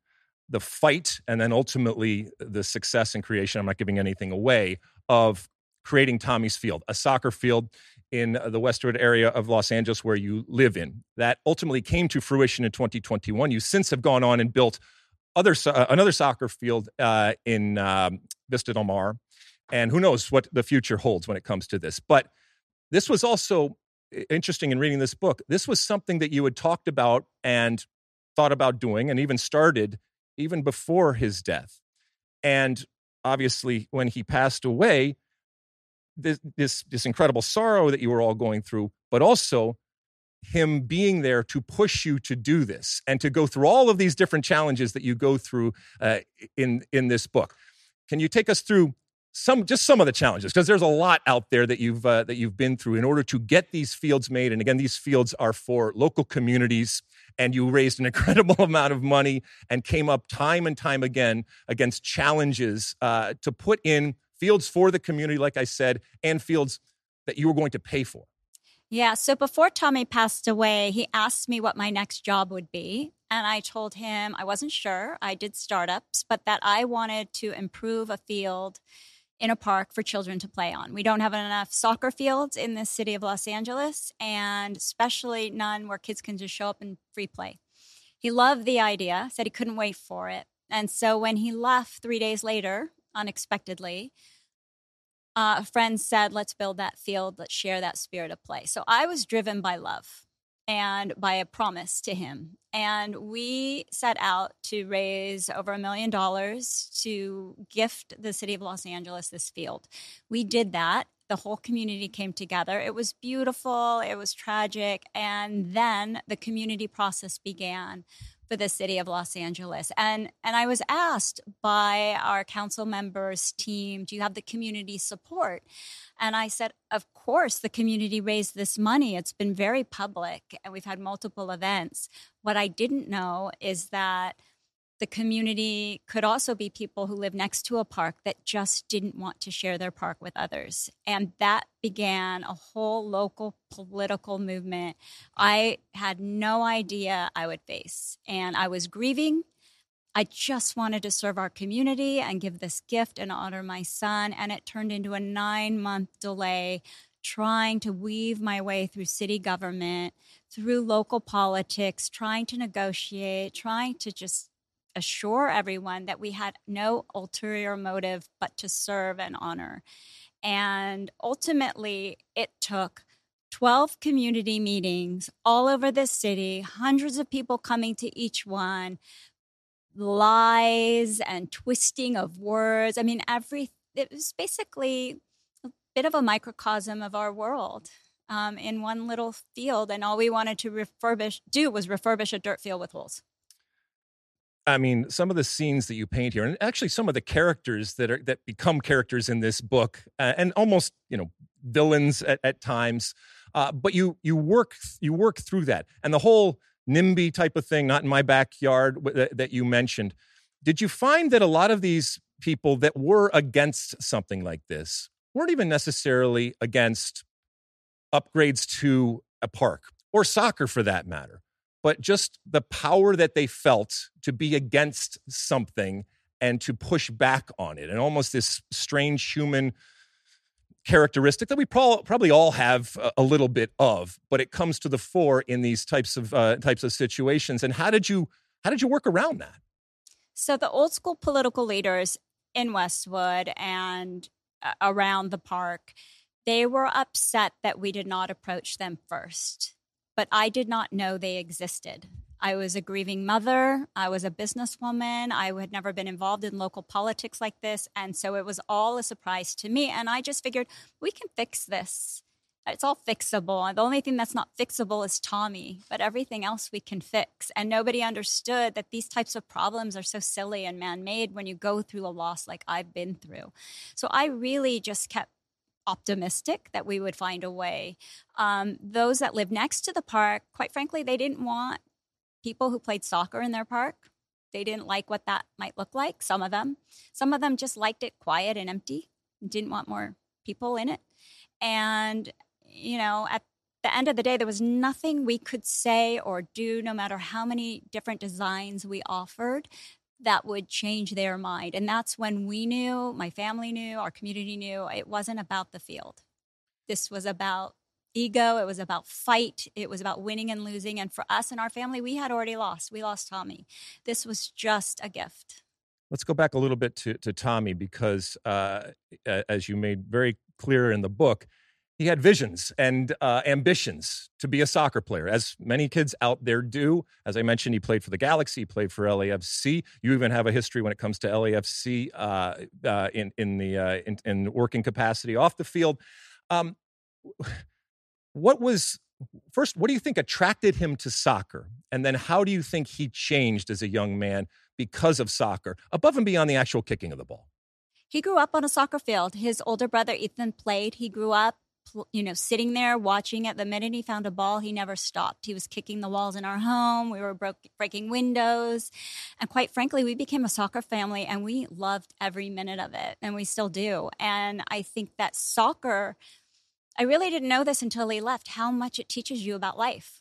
the fight and then ultimately the success and creation i'm not giving anything away of creating tommy's field a soccer field in the westwood area of los angeles where you live in. That ultimately came to fruition in 2021 you since have gone on and built other uh, another soccer field uh, in um, vista del mar. And who knows what the future holds when it comes to this. But this was also interesting in reading this book. This was something that you had talked about and thought about doing and even started even before his death. And obviously, when he passed away, this, this, this incredible sorrow that you were all going through, but also him being there to push you to do this and to go through all of these different challenges that you go through uh, in in this book. Can you take us through some just some of the challenges because there's a lot out there that you've uh, that you've been through in order to get these fields made and again these fields are for local communities and you raised an incredible amount of money and came up time and time again against challenges uh, to put in fields for the community like i said and fields that you were going to pay for yeah so before tommy passed away he asked me what my next job would be and I told him I wasn't sure. I did startups, but that I wanted to improve a field in a park for children to play on. We don't have enough soccer fields in the city of Los Angeles, and especially none where kids can just show up and free play. He loved the idea, said he couldn't wait for it. And so when he left three days later, unexpectedly, uh, a friend said, Let's build that field, let's share that spirit of play. So I was driven by love and by a promise to him. And we set out to raise over a million dollars to gift the city of Los Angeles this field. We did that. The whole community came together. It was beautiful, it was tragic. And then the community process began for the city of Los Angeles. And and I was asked by our council members team, do you have the community support? And I said, of course, the community raised this money. It's been very public and we've had multiple events. What I didn't know is that the community could also be people who live next to a park that just didn't want to share their park with others. And that began a whole local political movement I had no idea I would face. And I was grieving. I just wanted to serve our community and give this gift and honor my son. And it turned into a nine month delay trying to weave my way through city government, through local politics, trying to negotiate, trying to just assure everyone that we had no ulterior motive but to serve and honor. And ultimately, it took 12 community meetings all over the city, hundreds of people coming to each one, lies and twisting of words. I mean, every it was basically a bit of a microcosm of our world. Um, in one little field, and all we wanted to refurbish do was refurbish a dirt field with holes. I mean, some of the scenes that you paint here, and actually some of the characters that are that become characters in this book, uh, and almost you know villains at, at times. Uh, but you you work you work through that, and the whole NIMBY type of thing, not in my backyard that, that you mentioned. Did you find that a lot of these people that were against something like this weren't even necessarily against upgrades to a park or soccer for that matter? But just the power that they felt to be against something and to push back on it, and almost this strange human characteristic that we probably all have a little bit of, but it comes to the fore in these types of uh, types of situations. And how did you how did you work around that? So the old school political leaders in Westwood and uh, around the park, they were upset that we did not approach them first but I did not know they existed. I was a grieving mother. I was a businesswoman. I had never been involved in local politics like this. And so it was all a surprise to me. And I just figured we can fix this. It's all fixable. The only thing that's not fixable is Tommy, but everything else we can fix. And nobody understood that these types of problems are so silly and man made when you go through a loss like I've been through. So I really just kept optimistic that we would find a way. Um, those that live next to the park, quite frankly, they didn't want people who played soccer in their park. They didn't like what that might look like, some of them. Some of them just liked it quiet and empty, didn't want more people in it. And, you know, at the end of the day, there was nothing we could say or do, no matter how many different designs we offered, that would change their mind. And that's when we knew, my family knew, our community knew it wasn't about the field. This was about ego, it was about fight, it was about winning and losing. And for us and our family, we had already lost. We lost Tommy. This was just a gift. Let's go back a little bit to, to Tommy because, uh, as you made very clear in the book, he had visions and uh, ambitions to be a soccer player, as many kids out there do. As I mentioned, he played for the Galaxy, played for LAFC. You even have a history when it comes to LAFC uh, uh, in in the uh, in, in, working capacity off the field. Um, what was first? What do you think attracted him to soccer, and then how do you think he changed as a young man because of soccer, above and beyond the actual kicking of the ball? He grew up on a soccer field. His older brother Ethan played. He grew up you know, sitting there watching it. The minute he found a ball, he never stopped. He was kicking the walls in our home. We were broke, breaking windows. And quite frankly, we became a soccer family and we loved every minute of it. And we still do. And I think that soccer, I really didn't know this until he left, how much it teaches you about life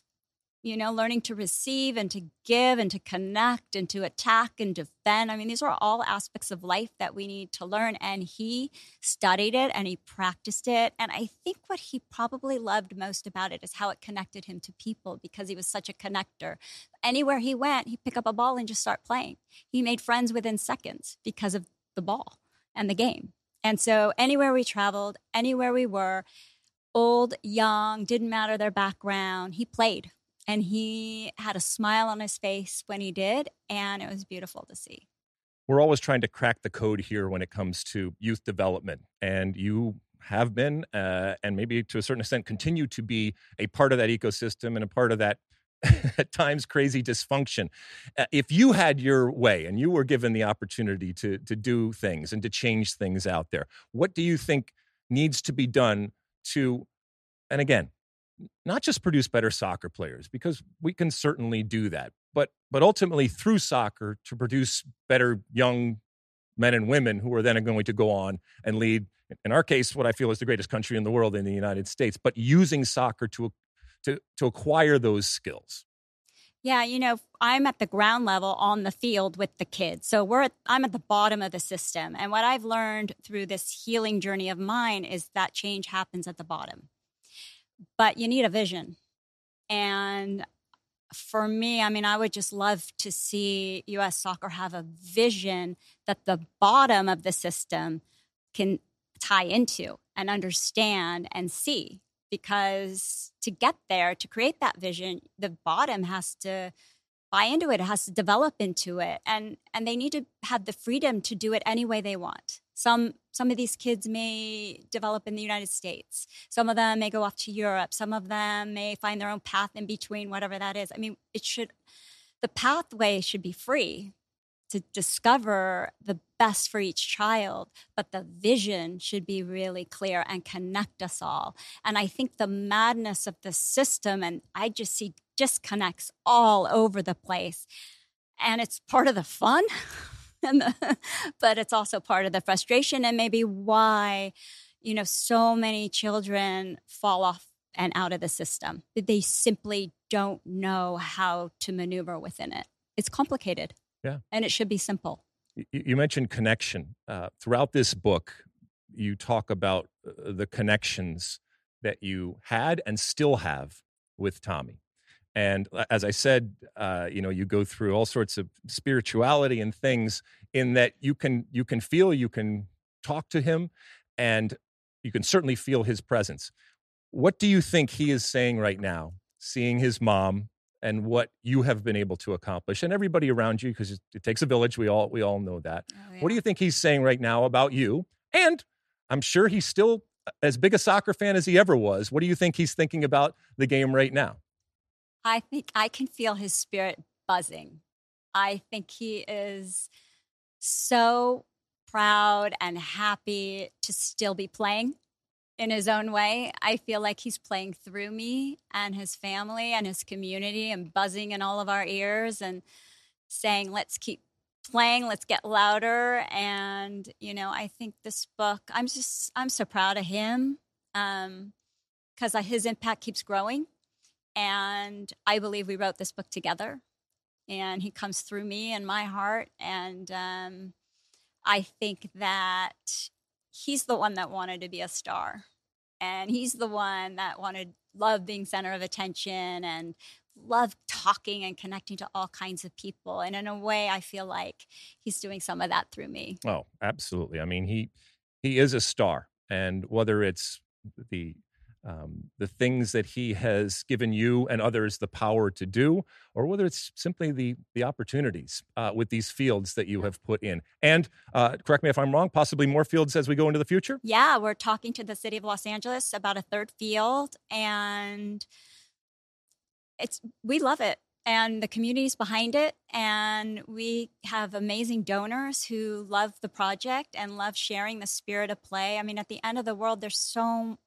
you know, learning to receive and to give and to connect and to attack and defend. I mean, these are all aspects of life that we need to learn. And he studied it and he practiced it. And I think what he probably loved most about it is how it connected him to people because he was such a connector. Anywhere he went, he'd pick up a ball and just start playing. He made friends within seconds because of the ball and the game. And so, anywhere we traveled, anywhere we were, old, young, didn't matter their background, he played and he had a smile on his face when he did and it was beautiful to see. We're always trying to crack the code here when it comes to youth development and you have been uh, and maybe to a certain extent continue to be a part of that ecosystem and a part of that at times crazy dysfunction. Uh, if you had your way and you were given the opportunity to to do things and to change things out there what do you think needs to be done to and again not just produce better soccer players because we can certainly do that but but ultimately through soccer to produce better young men and women who are then going to go on and lead in our case what i feel is the greatest country in the world in the united states but using soccer to to to acquire those skills yeah, you know, I'm at the ground level on the field with the kids. So we're at, I'm at the bottom of the system. And what I've learned through this healing journey of mine is that change happens at the bottom but you need a vision. And for me, I mean, I would just love to see US soccer have a vision that the bottom of the system can tie into and understand and see. Because to get there, to create that vision, the bottom has to buy into it, it has to develop into it. And and they need to have the freedom to do it any way they want. Some some of these kids may develop in the United States. Some of them may go off to Europe. Some of them may find their own path in between, whatever that is. I mean, it should the pathway should be free to discover the best for each child, but the vision should be really clear and connect us all. And I think the madness of the system, and I just see disconnects all over the place. And it's part of the fun. and the, but it's also part of the frustration and maybe why you know so many children fall off and out of the system that they simply don't know how to maneuver within it. It's complicated. Yeah. And it should be simple. You mentioned connection. Uh, throughout this book you talk about uh, the connections that you had and still have with tommy and uh, as I said, uh, you know, you go through all sorts of spirituality and things in that you can you can feel, you can talk to him, and you can certainly feel his presence. What do you think he is saying right now, seeing his mom and what you have been able to accomplish, and everybody around you, because it takes a village. We all we all know that. Oh, yeah. What do you think he's saying right now about you? And I'm sure he's still as big a soccer fan as he ever was. What do you think he's thinking about the game right now? I think I can feel his spirit buzzing. I think he is so proud and happy to still be playing in his own way. I feel like he's playing through me and his family and his community and buzzing in all of our ears and saying, let's keep playing, let's get louder. And, you know, I think this book, I'm just, I'm so proud of him because um, his impact keeps growing. And I believe we wrote this book together. And he comes through me and my heart. And um, I think that he's the one that wanted to be a star. And he's the one that wanted love being center of attention and love talking and connecting to all kinds of people. And in a way i feel like he's doing some of that through me. Oh absolutely. I mean he he is a star. And whether it's the um, the things that he has given you and others the power to do, or whether it's simply the the opportunities uh, with these fields that you have put in. And uh, correct me if I'm wrong, possibly more fields as we go into the future. Yeah, we're talking to the city of Los Angeles about a third field, and it's we love it and the communities behind it. And we have amazing donors who love the project and love sharing the spirit of play. I mean, at the end of the world, there's so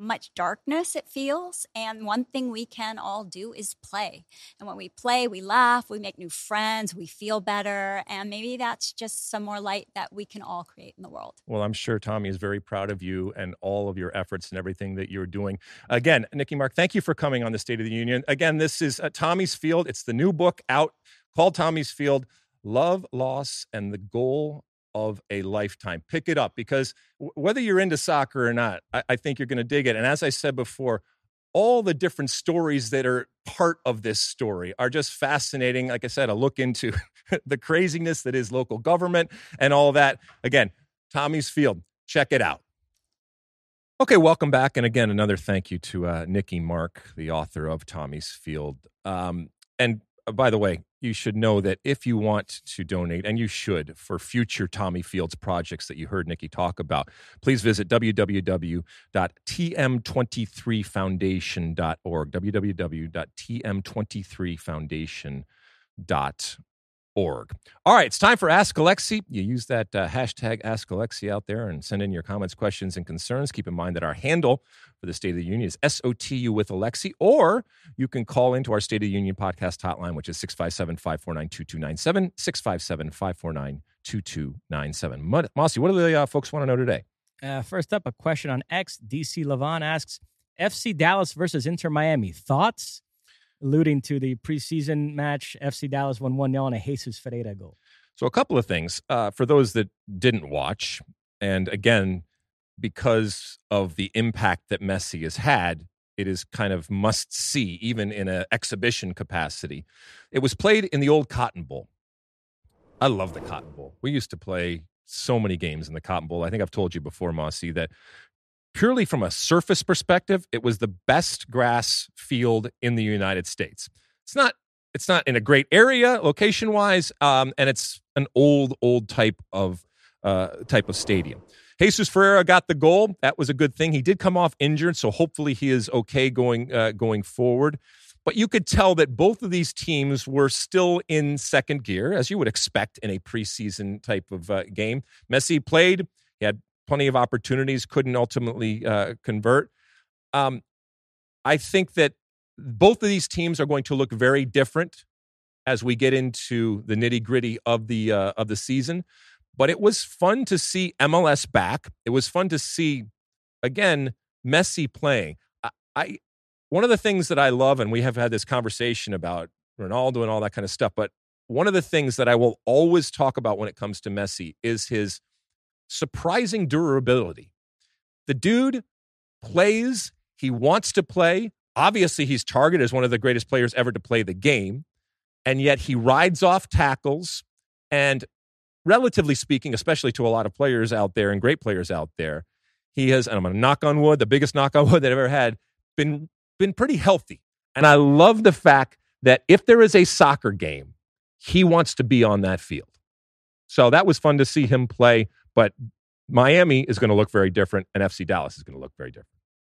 much darkness it feels and one thing we can all do is play. And when we play we laugh we make new friends we feel better and maybe that's just some more light that we can all create in the world. Well i'm sure tommy is very proud of you and all of your efforts and everything that you're doing. Again nikki mark thank you for coming on the state of the union. Again this is uh, tommy's field. It's the new book out called tommy's field love loss and the goal of a lifetime. Pick it up because w- whether you're into soccer or not, I, I think you're going to dig it. And as I said before, all the different stories that are part of this story are just fascinating. Like I said, a look into the craziness that is local government and all that. Again, Tommy's Field, check it out. Okay, welcome back. And again, another thank you to uh, Nikki Mark, the author of Tommy's Field. Um, and Uh, by the way, you should know that if you want to donate, and you should for future Tommy Fields projects that you heard Nikki talk about, please visit www.tm23foundation.org. www.tm23foundation.org org. All right, it's time for Ask Alexi. You use that uh, hashtag Ask Alexi out there and send in your comments, questions, and concerns. Keep in mind that our handle for the State of the Union is SOTU with Alexi, or you can call into our State of the Union podcast hotline, which is 657 549 2297. 657 549 2297. Mossy, what do the uh, folks want to know today? Uh, first up, a question on X. DC Levon asks FC Dallas versus Inter Miami. Thoughts? Alluding to the preseason match. FC Dallas won 1 0 on a Jesus Ferreira goal. So, a couple of things uh, for those that didn't watch, and again, because of the impact that Messi has had, it is kind of must see, even in an exhibition capacity. It was played in the old Cotton Bowl. I love the Cotton Bowl. We used to play so many games in the Cotton Bowl. I think I've told you before, Mossy, that purely from a surface perspective, it was the best grass field in the United States. It's not it's not in a great area location wise, um, and it's an old old type of uh, type of stadium. Jesus Ferreira got the goal. That was a good thing. He did come off injured, so hopefully he is okay going uh, going forward. But you could tell that both of these teams were still in second gear, as you would expect in a preseason type of uh, game. Messi played. He had plenty of opportunities, couldn't ultimately uh, convert. Um, I think that both of these teams are going to look very different as we get into the nitty gritty of the uh, of the season. But it was fun to see MLS back. It was fun to see again Messi playing. I, I one of the things that I love, and we have had this conversation about Ronaldo and all that kind of stuff. But one of the things that I will always talk about when it comes to Messi is his surprising durability. The dude plays, he wants to play. Obviously, he's targeted as one of the greatest players ever to play the game. And yet he rides off tackles. And relatively speaking, especially to a lot of players out there and great players out there, he has, and I'm going to knock on wood, the biggest knock on wood that I've ever had, been, been pretty healthy. And I love the fact that if there is a soccer game, he wants to be on that field. So that was fun to see him play. But Miami is going to look very different, and FC Dallas is going to look very different.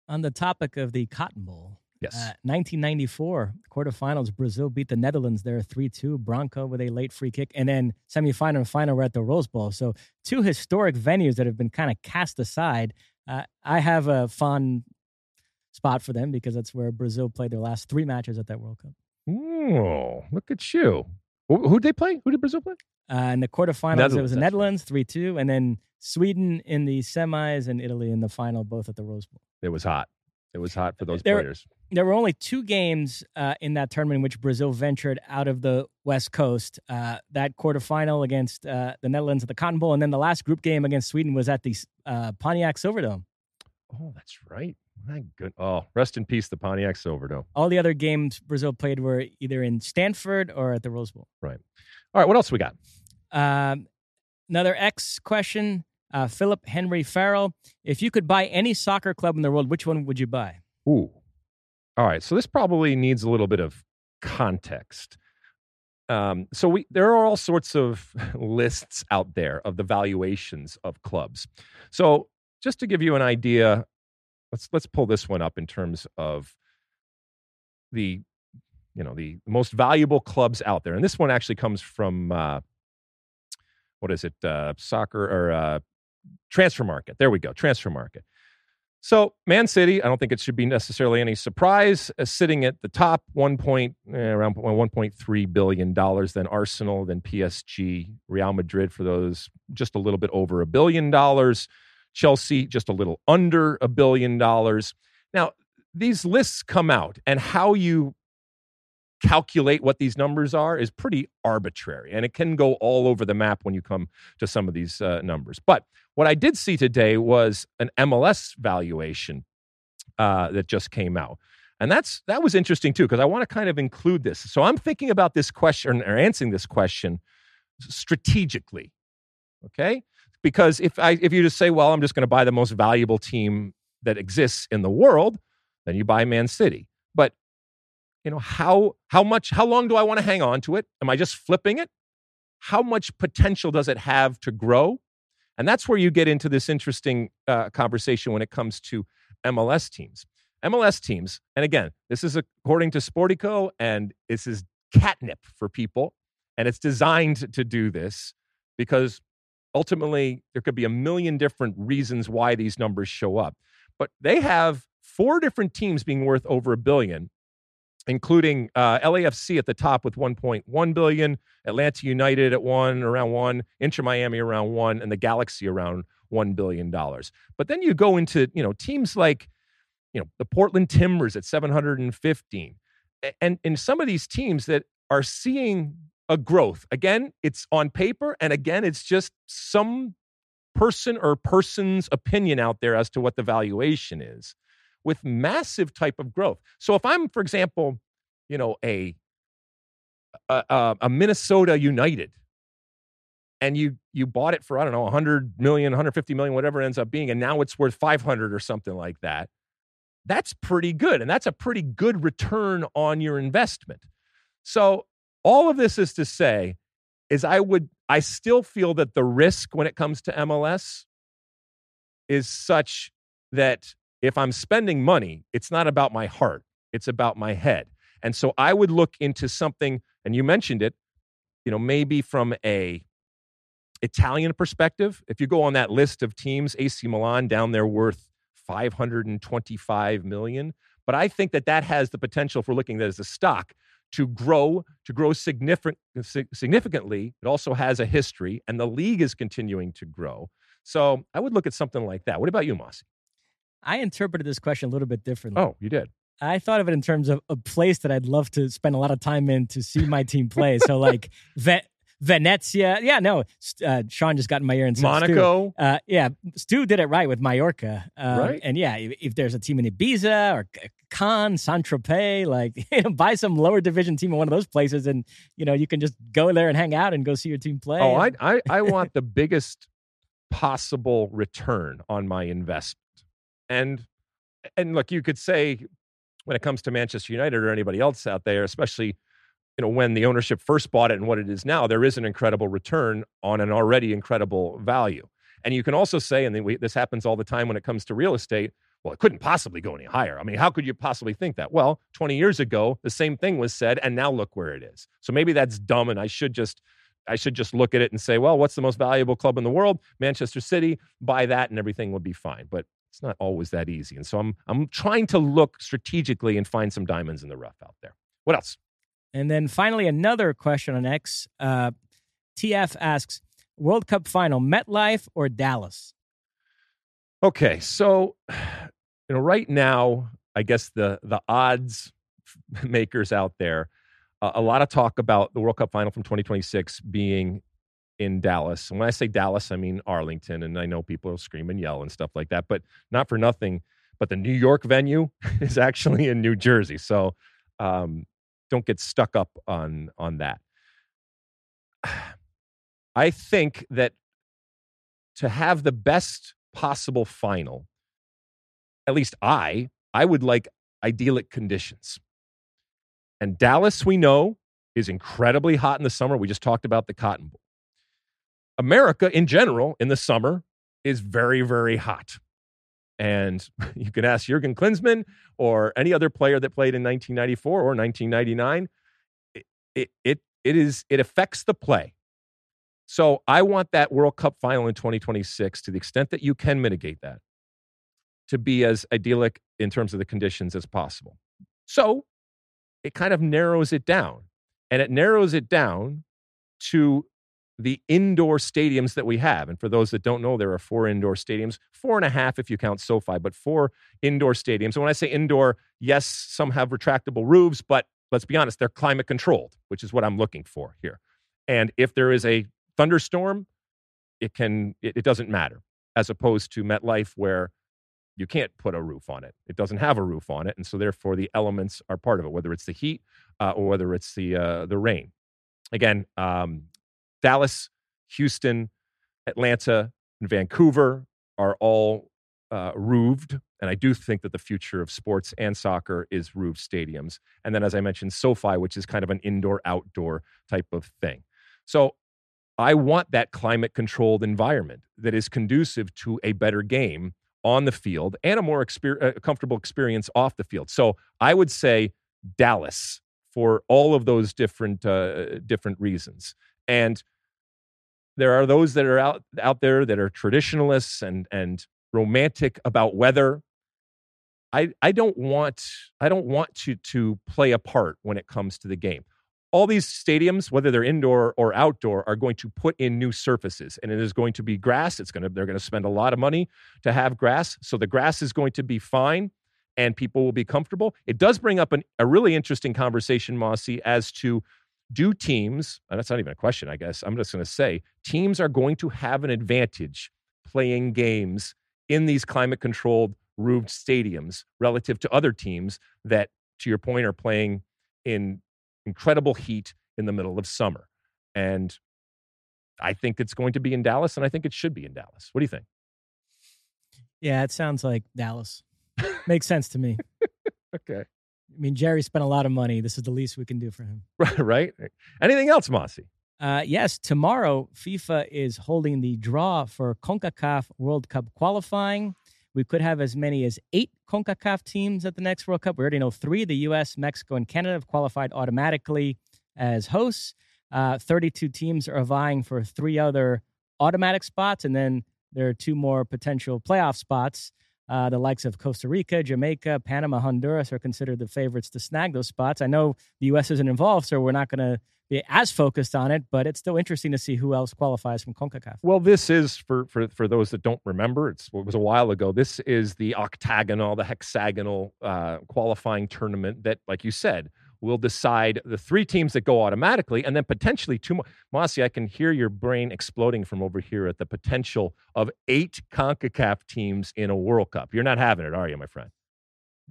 On the topic of the Cotton Bowl, yes, uh, 1994 quarterfinals, Brazil beat the Netherlands there 3-2. Branco with a late free kick, and then semifinal and final were at the Rose Bowl. So two historic venues that have been kind of cast aside. Uh, I have a fond spot for them because that's where Brazil played their last three matches at that World Cup. Oh, look at you. Who did they play? Who did Brazil play? Uh, in the quarterfinals, Netherlands, it was the. Netherlands, 3 2, and then Sweden in the semis and Italy in the final, both at the Rose Bowl. It was hot. It was hot for those There- players. There were only two games uh, in that tournament in which Brazil ventured out of the West Coast. Uh, that quarterfinal against uh, the Netherlands at the Cotton Bowl, and then the last group game against Sweden was at the uh, Pontiac Silverdome. Oh, that's right. My good. Oh, rest in peace, the Pontiac Silverdome. All the other games Brazil played were either in Stanford or at the Rose Bowl. Right. All right, what else we got? Um, another X question. Uh, Philip Henry Farrell. If you could buy any soccer club in the world, which one would you buy? Ooh. All right. So this probably needs a little bit of context. Um, so we there are all sorts of lists out there of the valuations of clubs. So just to give you an idea, let's let's pull this one up in terms of the you know the most valuable clubs out there, and this one actually comes from uh, what is it? Uh, soccer or uh, Transfermarkt. There we go. Transfermarkt. So, Man City, I don't think it should be necessarily any surprise, uh, sitting at the top, one point eh, around one point three billion dollars. Then Arsenal, then PSG, Real Madrid for those just a little bit over a billion dollars. Chelsea just a little under a billion dollars. Now, these lists come out, and how you calculate what these numbers are is pretty arbitrary, and it can go all over the map when you come to some of these uh, numbers. But what I did see today was an MLS valuation uh, that just came out. And that's that was interesting too, because I want to kind of include this. So I'm thinking about this question or answering this question strategically. Okay? Because if I if you just say, well, I'm just going to buy the most valuable team that exists in the world, then you buy Man City. But you know, how how much how long do I want to hang on to it? Am I just flipping it? How much potential does it have to grow? And that's where you get into this interesting uh, conversation when it comes to MLS teams. MLS teams, and again, this is according to Sportico, and this is catnip for people, and it's designed to do this because ultimately there could be a million different reasons why these numbers show up. But they have four different teams being worth over a billion, including uh, LAFC at the top with 1.1 billion, Atlanta United at one, around one, Inter Miami around one, and the Galaxy around one billion dollars. But then you go into you know teams like you know the Portland Timbers at 715, A- and in some of these teams that are seeing a growth. Again, it's on paper, and again, it's just some person or person's opinion out there as to what the valuation is with massive type of growth. So if I'm, for example, you know, a a, a- Minnesota United, and you you bought it for I don't know 100 million, 150 million, whatever ends up being, and now it's worth 500 or something like that. That's pretty good, and that's a pretty good return on your investment. So all of this is to say, is I would I still feel that the risk when it comes to MLS is such that if I'm spending money, it's not about my heart, it's about my head. And so I would look into something, and you mentioned it, you know, maybe from a Italian perspective. If you go on that list of teams, AC Milan down there worth 525 million. But I think that that has the potential for looking at it as a stock to grow, to grow significant, significantly. It also has a history, and the league is continuing to grow. So I would look at something like that. What about you, Mossy? I interpreted this question a little bit differently. Oh, you did. I thought of it in terms of a place that I'd love to spend a lot of time in to see my team play. So like Ve- Venezia. Yeah, no, uh, Sean just got in my ear and said Stu. Monaco. Uh, yeah, Stu did it right with Mallorca. Uh, Right. And yeah, if, if there's a team in Ibiza or Cannes, Saint Tropez, like you know, buy some lower division team in one of those places, and you know you can just go there and hang out and go see your team play. Oh, I, I, I want the biggest possible return on my investment. And and look, you could say when it comes to Manchester United or anybody else out there, especially you know when the ownership first bought it and what it is now, there is an incredible return on an already incredible value. And you can also say, and this happens all the time when it comes to real estate. Well, it couldn't possibly go any higher. I mean, how could you possibly think that? Well, 20 years ago, the same thing was said, and now look where it is. So maybe that's dumb, and I should just I should just look at it and say, well, what's the most valuable club in the world? Manchester City. Buy that, and everything will be fine. But it's not always that easy. And so I'm I'm trying to look strategically and find some diamonds in the rough out there. What else? And then finally, another question on X. Uh, TF asks World Cup final, MetLife or Dallas? Okay, so you know, right now, I guess the the odds makers out there, uh, a lot of talk about the World Cup final from 2026 being in Dallas. And when I say Dallas, I mean Arlington, and I know people will scream and yell and stuff like that, but not for nothing. But the New York venue is actually in New Jersey, so um, don't get stuck up on on that. I think that to have the best possible final, at least I, I would like idyllic conditions. And Dallas, we know, is incredibly hot in the summer. We just talked about the Cotton Bowl. America in general in the summer is very, very hot. And you can ask Jurgen Klinsmann or any other player that played in 1994 or 1999. It, it, it, is, it affects the play. So I want that World Cup final in 2026 to the extent that you can mitigate that to be as idyllic in terms of the conditions as possible. So it kind of narrows it down. And it narrows it down to the indoor stadiums that we have. And for those that don't know, there are four indoor stadiums, four and a half if you count SoFi, but four indoor stadiums. And when I say indoor, yes, some have retractable roofs, but let's be honest, they're climate controlled, which is what I'm looking for here. And if there is a thunderstorm, it can it, it doesn't matter, as opposed to MetLife where you can't put a roof on it. It doesn't have a roof on it, and so therefore the elements are part of it, whether it's the heat uh, or whether it's the uh, the rain. Again, um, Dallas, Houston, Atlanta, and Vancouver are all uh, roofed, and I do think that the future of sports and soccer is roofed stadiums. And then, as I mentioned, SoFi, which is kind of an indoor outdoor type of thing. So I want that climate controlled environment that is conducive to a better game on the field and a more exper- uh, comfortable experience off the field. So I would say Dallas for all of those different uh, different reasons. And there are those that are out out there that are traditionalists and and romantic about weather. I I don't want I don't want to to play a part when it comes to the game all these stadiums, whether they're indoor or outdoor, are going to put in new surfaces, and it is going to be grass. It's going to they're going to spend a lot of money to have grass, so the grass is going to be fine, and people will be comfortable. It does bring up an, a really interesting conversation, Mossy, as to do teams, and that's not even a question, I guess. I'm just going to say teams are going to have an advantage playing games in these climate controlled roofed stadiums relative to other teams that, to your point, are playing in incredible heat in the middle of summer. And I think it's going to be in Dallas, and I think it should be in Dallas. What do you think? Yeah, it sounds like Dallas. Makes sense to me. okay. I mean, Jerry spent a lot of money. This is the least we can do for him. Right. right. Anything else, Mossy? Uh, yes, tomorrow FIFA is holding the draw for CONCACAF World Cup qualifying. We could have as many as eight CONCACAF teams at the next World Cup. We already know three the US, Mexico, and Canada have qualified automatically as hosts. Uh, 32 teams are vying for three other automatic spots, and then there are two more potential playoff spots. Uh, the likes of Costa Rica, Jamaica, Panama, Honduras are considered the favorites to snag those spots. I know the U.S. isn't involved, so we're not going to be as focused on it, but it's still interesting to see who else qualifies from CONCACAF. Well, this is for for for those that don't remember. It's it was a while ago. This is the octagonal, the hexagonal uh, qualifying tournament that, like you said, will decide the three teams that go automatically, and then potentially two more. Mosse, I can hear your brain exploding from over here at the potential of eight CONCACAF teams in a World Cup. You're not having it, are you, my friend?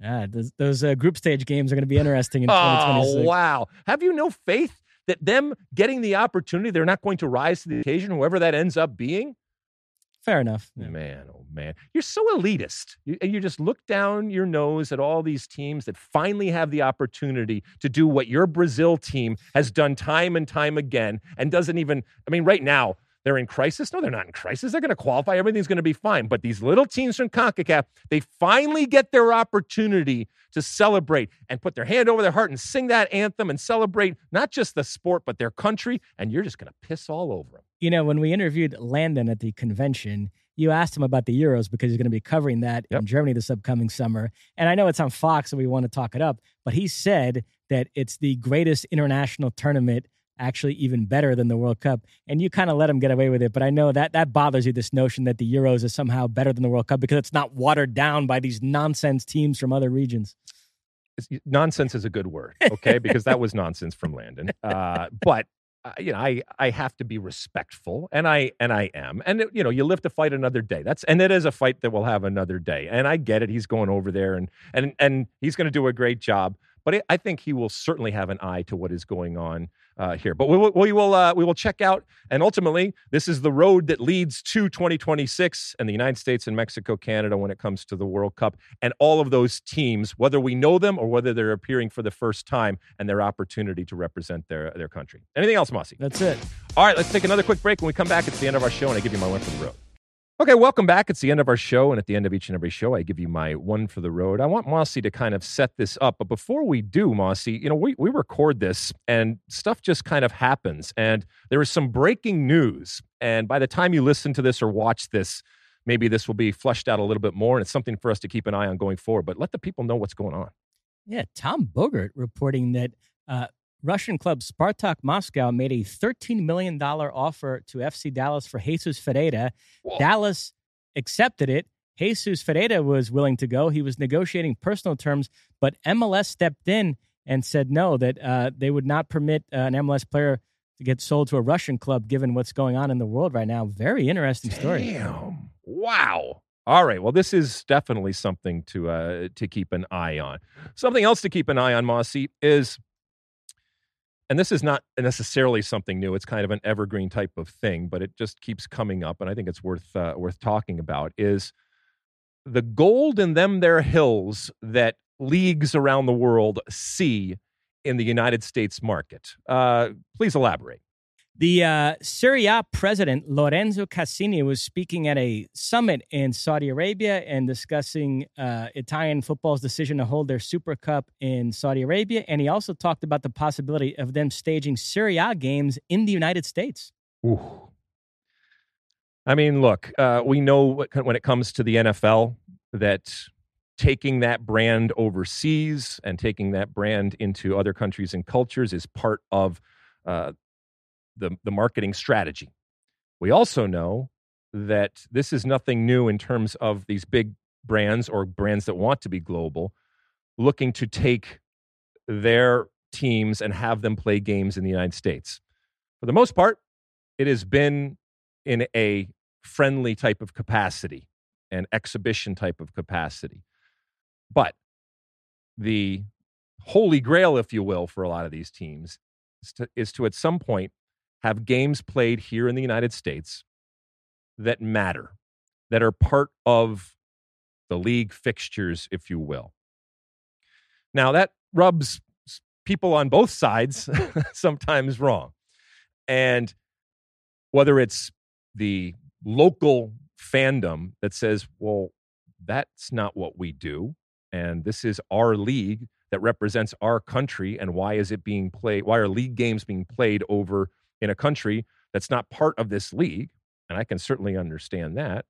Yeah, those, those uh, group stage games are going to be interesting in 2026. Oh, wow. Have you no faith that them getting the opportunity, they're not going to rise to the occasion, whoever that ends up being? Fair enough. Yeah. Man, oh man, you're so elitist. You, you just look down your nose at all these teams that finally have the opportunity to do what your Brazil team has done time and time again, and doesn't even. I mean, right now they're in crisis. No, they're not in crisis. They're going to qualify. Everything's going to be fine. But these little teams from CONCACAF, they finally get their opportunity to celebrate and put their hand over their heart and sing that anthem and celebrate not just the sport, but their country. And you're just going to piss all over them. You know, when we interviewed Landon at the convention, you asked him about the Euros because he's going to be covering that Yep. in Germany this upcoming summer. And I know it's on Fox and we want to talk it up, but he said that it's the greatest international tournament, actually even better than the World Cup. And you kind of let him get away with it. But I know that that bothers you, this notion that the Euros is somehow better than the World Cup because it's not watered down by these nonsense teams from other regions. Nonsense is a good word, okay? because that was nonsense from Landon. Uh, but uh, you know, I I have to be respectful, and I and I am, and you know, you live to fight another day. That's and it is a fight that we'll have another day, and I get it. He's going over there, and and and he's going to do a great job. But I- I think he will certainly have an eye to what is going on uh, here. But we will we will uh, we will check out, and ultimately, this is the road that leads to 2026 and the United States and Mexico, Canada when it comes to the World Cup and all of those teams, whether we know them or whether they're appearing for the first time and their opportunity to represent their their country. Anything else, Mossy? That's it. All right, let's take another quick break. When we come back, it's the end of our show, and I give you my one for the road. Okay, welcome back. It's the end of our show, and at the end of each and every show, I give you my one for the road. I want Mossy to kind of set this up, but before we do, Mossy, you know, we, we record this and stuff just kind of happens, and there is some breaking news. And by the time you listen to this or watch this, maybe this will be flushed out a little bit more, and it's something for us to keep an eye on going forward. But let the people know what's going on. Yeah, Tom Bogert reporting that uh, Russian club Spartak Moscow made a $13 million offer to FC Dallas for Jesus Ferreira. Whoa. Dallas accepted it. Jesus Ferreira was willing to go. He was negotiating personal terms, but MLS stepped in and said no, that uh, they would not permit uh, an MLS player to get sold to a Russian club given what's going on in the world right now. Very interesting story. Damn. Wow. All right. Well, this is definitely something to uh, to keep an eye on. Something else to keep an eye on, Mossy, is, and this is not necessarily something new. It's kind of an evergreen type of thing, but it just keeps coming up, and I think it's worth uh, worth talking about. Is the gold in them there hills that leagues around the world see in the United States market? Uh, please elaborate. The uh, president, Lorenzo Casini, was speaking at a summit in Saudi Arabia and discussing uh, Italian football's decision to hold their Super Cup in Saudi Arabia. And he also talked about the possibility of them staging Serie A games in the United States. Ooh. I mean, look, uh, we know when it comes to the NFL that taking that brand overseas and taking that brand into other countries and cultures is part of uh, the, the marketing strategy. We also know that this is nothing new in terms of these big brands or brands that want to be global looking to take their teams and have them play games in the United States. For the most part, it has been in a friendly type of capacity and exhibition type of capacity. But the holy grail, if you will, for a lot of these teams is to, is to at some point have games played here in the United States that matter, that are part of the league fixtures, if you will. Now, that rubs people on both sides sometimes wrong. And whether it's the local fandom that says, well, that's not what we do. And this is our league that represents our country. And why is it being played? Why are league games being played over in a country that's not part of this league? And I can certainly understand that.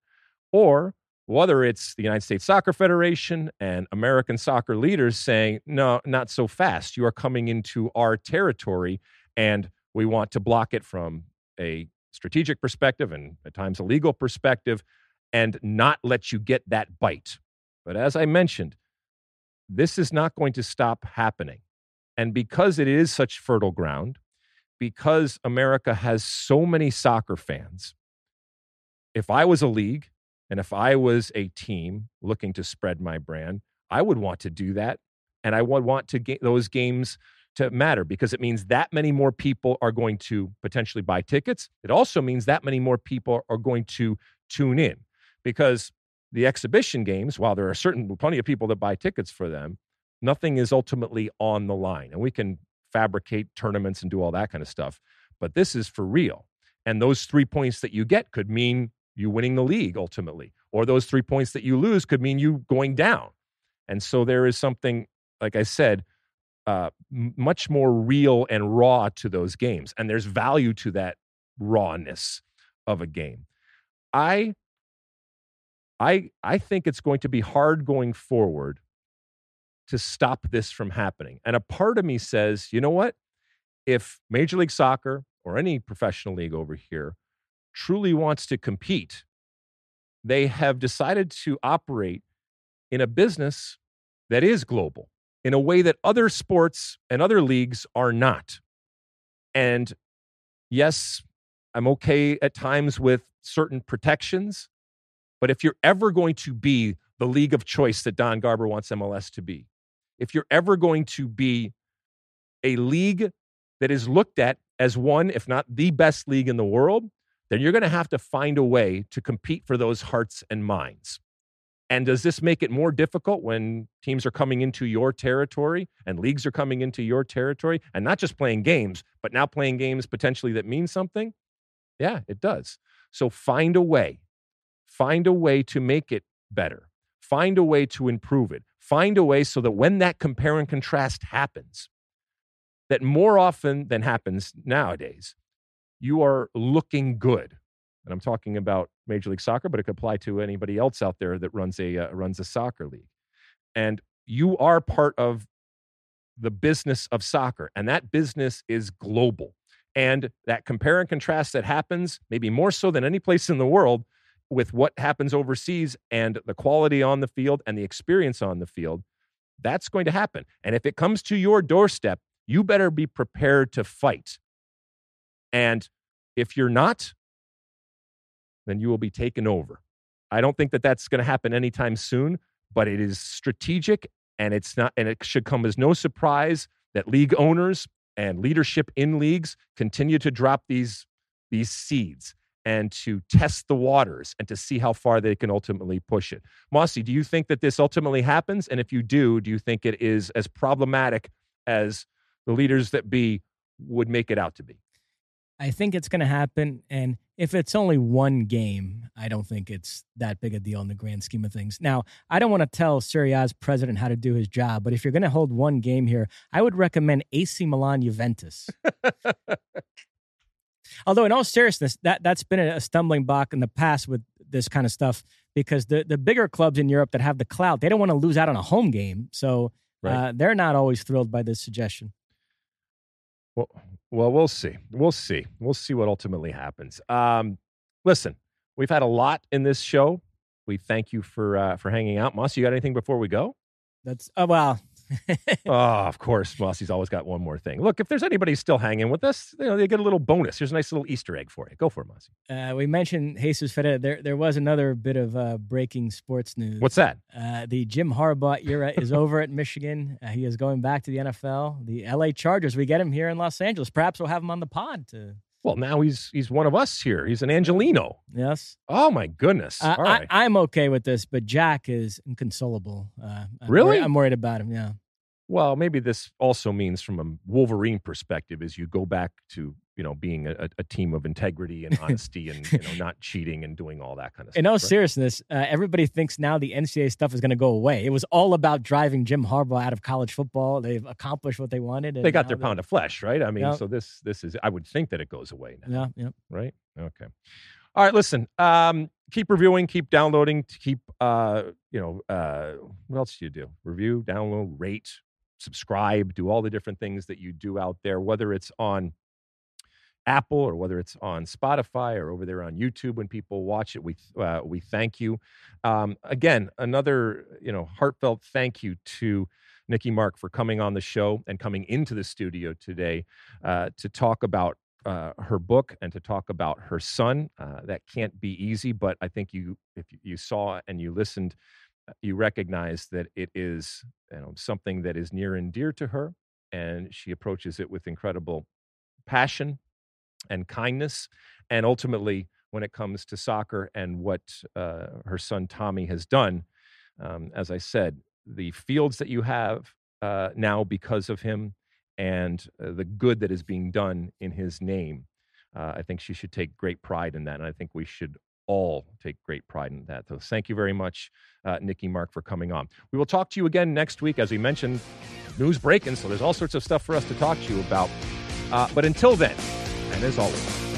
Or whether it's the United States Soccer Federation and American soccer leaders saying, no, not so fast. You are coming into our territory and we want to block it from a strategic perspective and at times a legal perspective and not let you get that bite. But as I mentioned, this is not going to stop happening. And because it is such fertile ground, because America has so many soccer fans, if I was a league and if I was a team looking to spread my brand, I would want to do that. And I would want to get those games to matter because it means that many more people are going to potentially buy tickets. It also means that many more people are going to tune in because the exhibition games, while there are certain plenty of people that buy tickets for them, nothing is ultimately on the line. And we can fabricate tournaments and do all that kind of stuff. But this is for real. And those three points that you get could mean you winning the league ultimately, or those three points that you lose could mean you going down. And so there is something, like I said, uh, much more real and raw to those games. And there's value to that rawness of a game. I I I think it's going to be hard going forward to stop this from happening. And a part of me says, you know what? If Major League Soccer or any professional league over here truly wants to compete, they have decided to operate in a business that is global in a way that other sports and other leagues are not. And yes, I'm okay at times with certain protections, but if you're ever going to be the league of choice that Don Garber wants MLS to be, if you're ever going to be a league that is looked at as one, if not the best league in the world, then you're going to have to find a way to compete for those hearts and minds. And does this make it more difficult when teams are coming into your territory and leagues are coming into your territory and not just playing games, but now playing games potentially that mean something? Yeah, it does. So find a way. Find a way to make it better. Find a way to improve it. Find a way so that when that compare and contrast happens, that more often than happens nowadays, you are looking good and I'm talking about Major League Soccer, but it could apply to anybody else out there that runs a uh, runs a soccer league. And you are part of the business of soccer, and that business is global. And that compare and contrast that happens, maybe more so than any place in the world, with what happens overseas and the quality on the field and the experience on the field, that's going to happen. And if it comes to your doorstep, you better be prepared to fight. And if you're not, then you will be taken over. I don't think that that's going to happen anytime soon, but it is strategic and it's not and it should come as no surprise that league owners and leadership in leagues continue to drop these these seeds and to test the waters and to see how far they can ultimately push it. Mossy, do you think that this ultimately happens? And if you do, do you think it is as problematic as the leaders that be would make it out to be? I think it's going to happen. And if it's only one game, I don't think it's that big a deal in the grand scheme of things. Now, I don't want to tell Serie A's president how to do his job, but if you're going to hold one game here, I would recommend AC Milan Juventus. Although, in all seriousness, that, that's been a stumbling block in the past with this kind of stuff because the, the bigger clubs in Europe that have the clout, they don't want to lose out on a home game. So right. uh, they're not always thrilled by this suggestion. Well, well, we'll see. We'll see. We'll see what ultimately happens. Um, listen, we've had a lot in this show. We thank you for uh, for hanging out. Moss, you got anything before we go? That's uh, well, oh, of course, Mossy's always got one more thing. Look, if there's anybody still hanging with us, you know, they get a little bonus. Here's a nice little Easter egg for you. Go for it, Mossy. Uh, we mentioned Jesus Ferreira. There, there was another bit of uh, breaking sports news. What's that? Uh, the Jim Harbaugh era is over at Michigan. Uh, he is going back to the NFL. The LA Chargers. We get him here in Los Angeles. Perhaps we'll have him on the pod to well, now he's he's one of us here. He's an Angelino. Yes. Oh my goodness. Uh, All right. I, am okay with this, but Jack is inconsolable. Uh, I'm really? I'm worried about him. Yeah well, maybe this also means from a Wolverine perspective is you go back to you know being a, a team of integrity and honesty and you know not cheating and doing all that kind of stuff. In all right? seriousness, uh, everybody thinks now the NCAA stuff is going to go away. It was all about driving Jim Harbaugh out of college football. They've accomplished what they wanted. they got their pound of flesh, right? I mean, so this this is I would think that it goes away now. Yeah, yeah. Right. Okay. All right, listen. Um, keep reviewing, keep downloading, keep uh, you know, uh, what else do you do? Review, download, rate, subscribe, do all the different things that you do out there, whether it's on Apple or whether it's on Spotify or over there on YouTube when people watch it. We uh, we thank you. Um, again, another you know heartfelt thank you to Nikki Mark for coming on the show and coming into the studio today uh, to talk about uh, her book and to talk about her son. Uh, that can't be easy, but I think you if you saw and you listened you recognize that it is you know, something that is near and dear to her, and she approaches it with incredible passion and kindness. And ultimately, when it comes to soccer and what uh, her son Tommy has done, um, as I said, the fields that you have uh, now because of him and uh, the good that is being done in his name, uh, I think she should take great pride in that. And I think we should all take great pride in that. So thank you very much, uh, Nikki Mark, for coming on. We will talk to you again next week. As we mentioned, news breaking, so there's all sorts of stuff for us to talk to you about. Uh, but until then, and as always,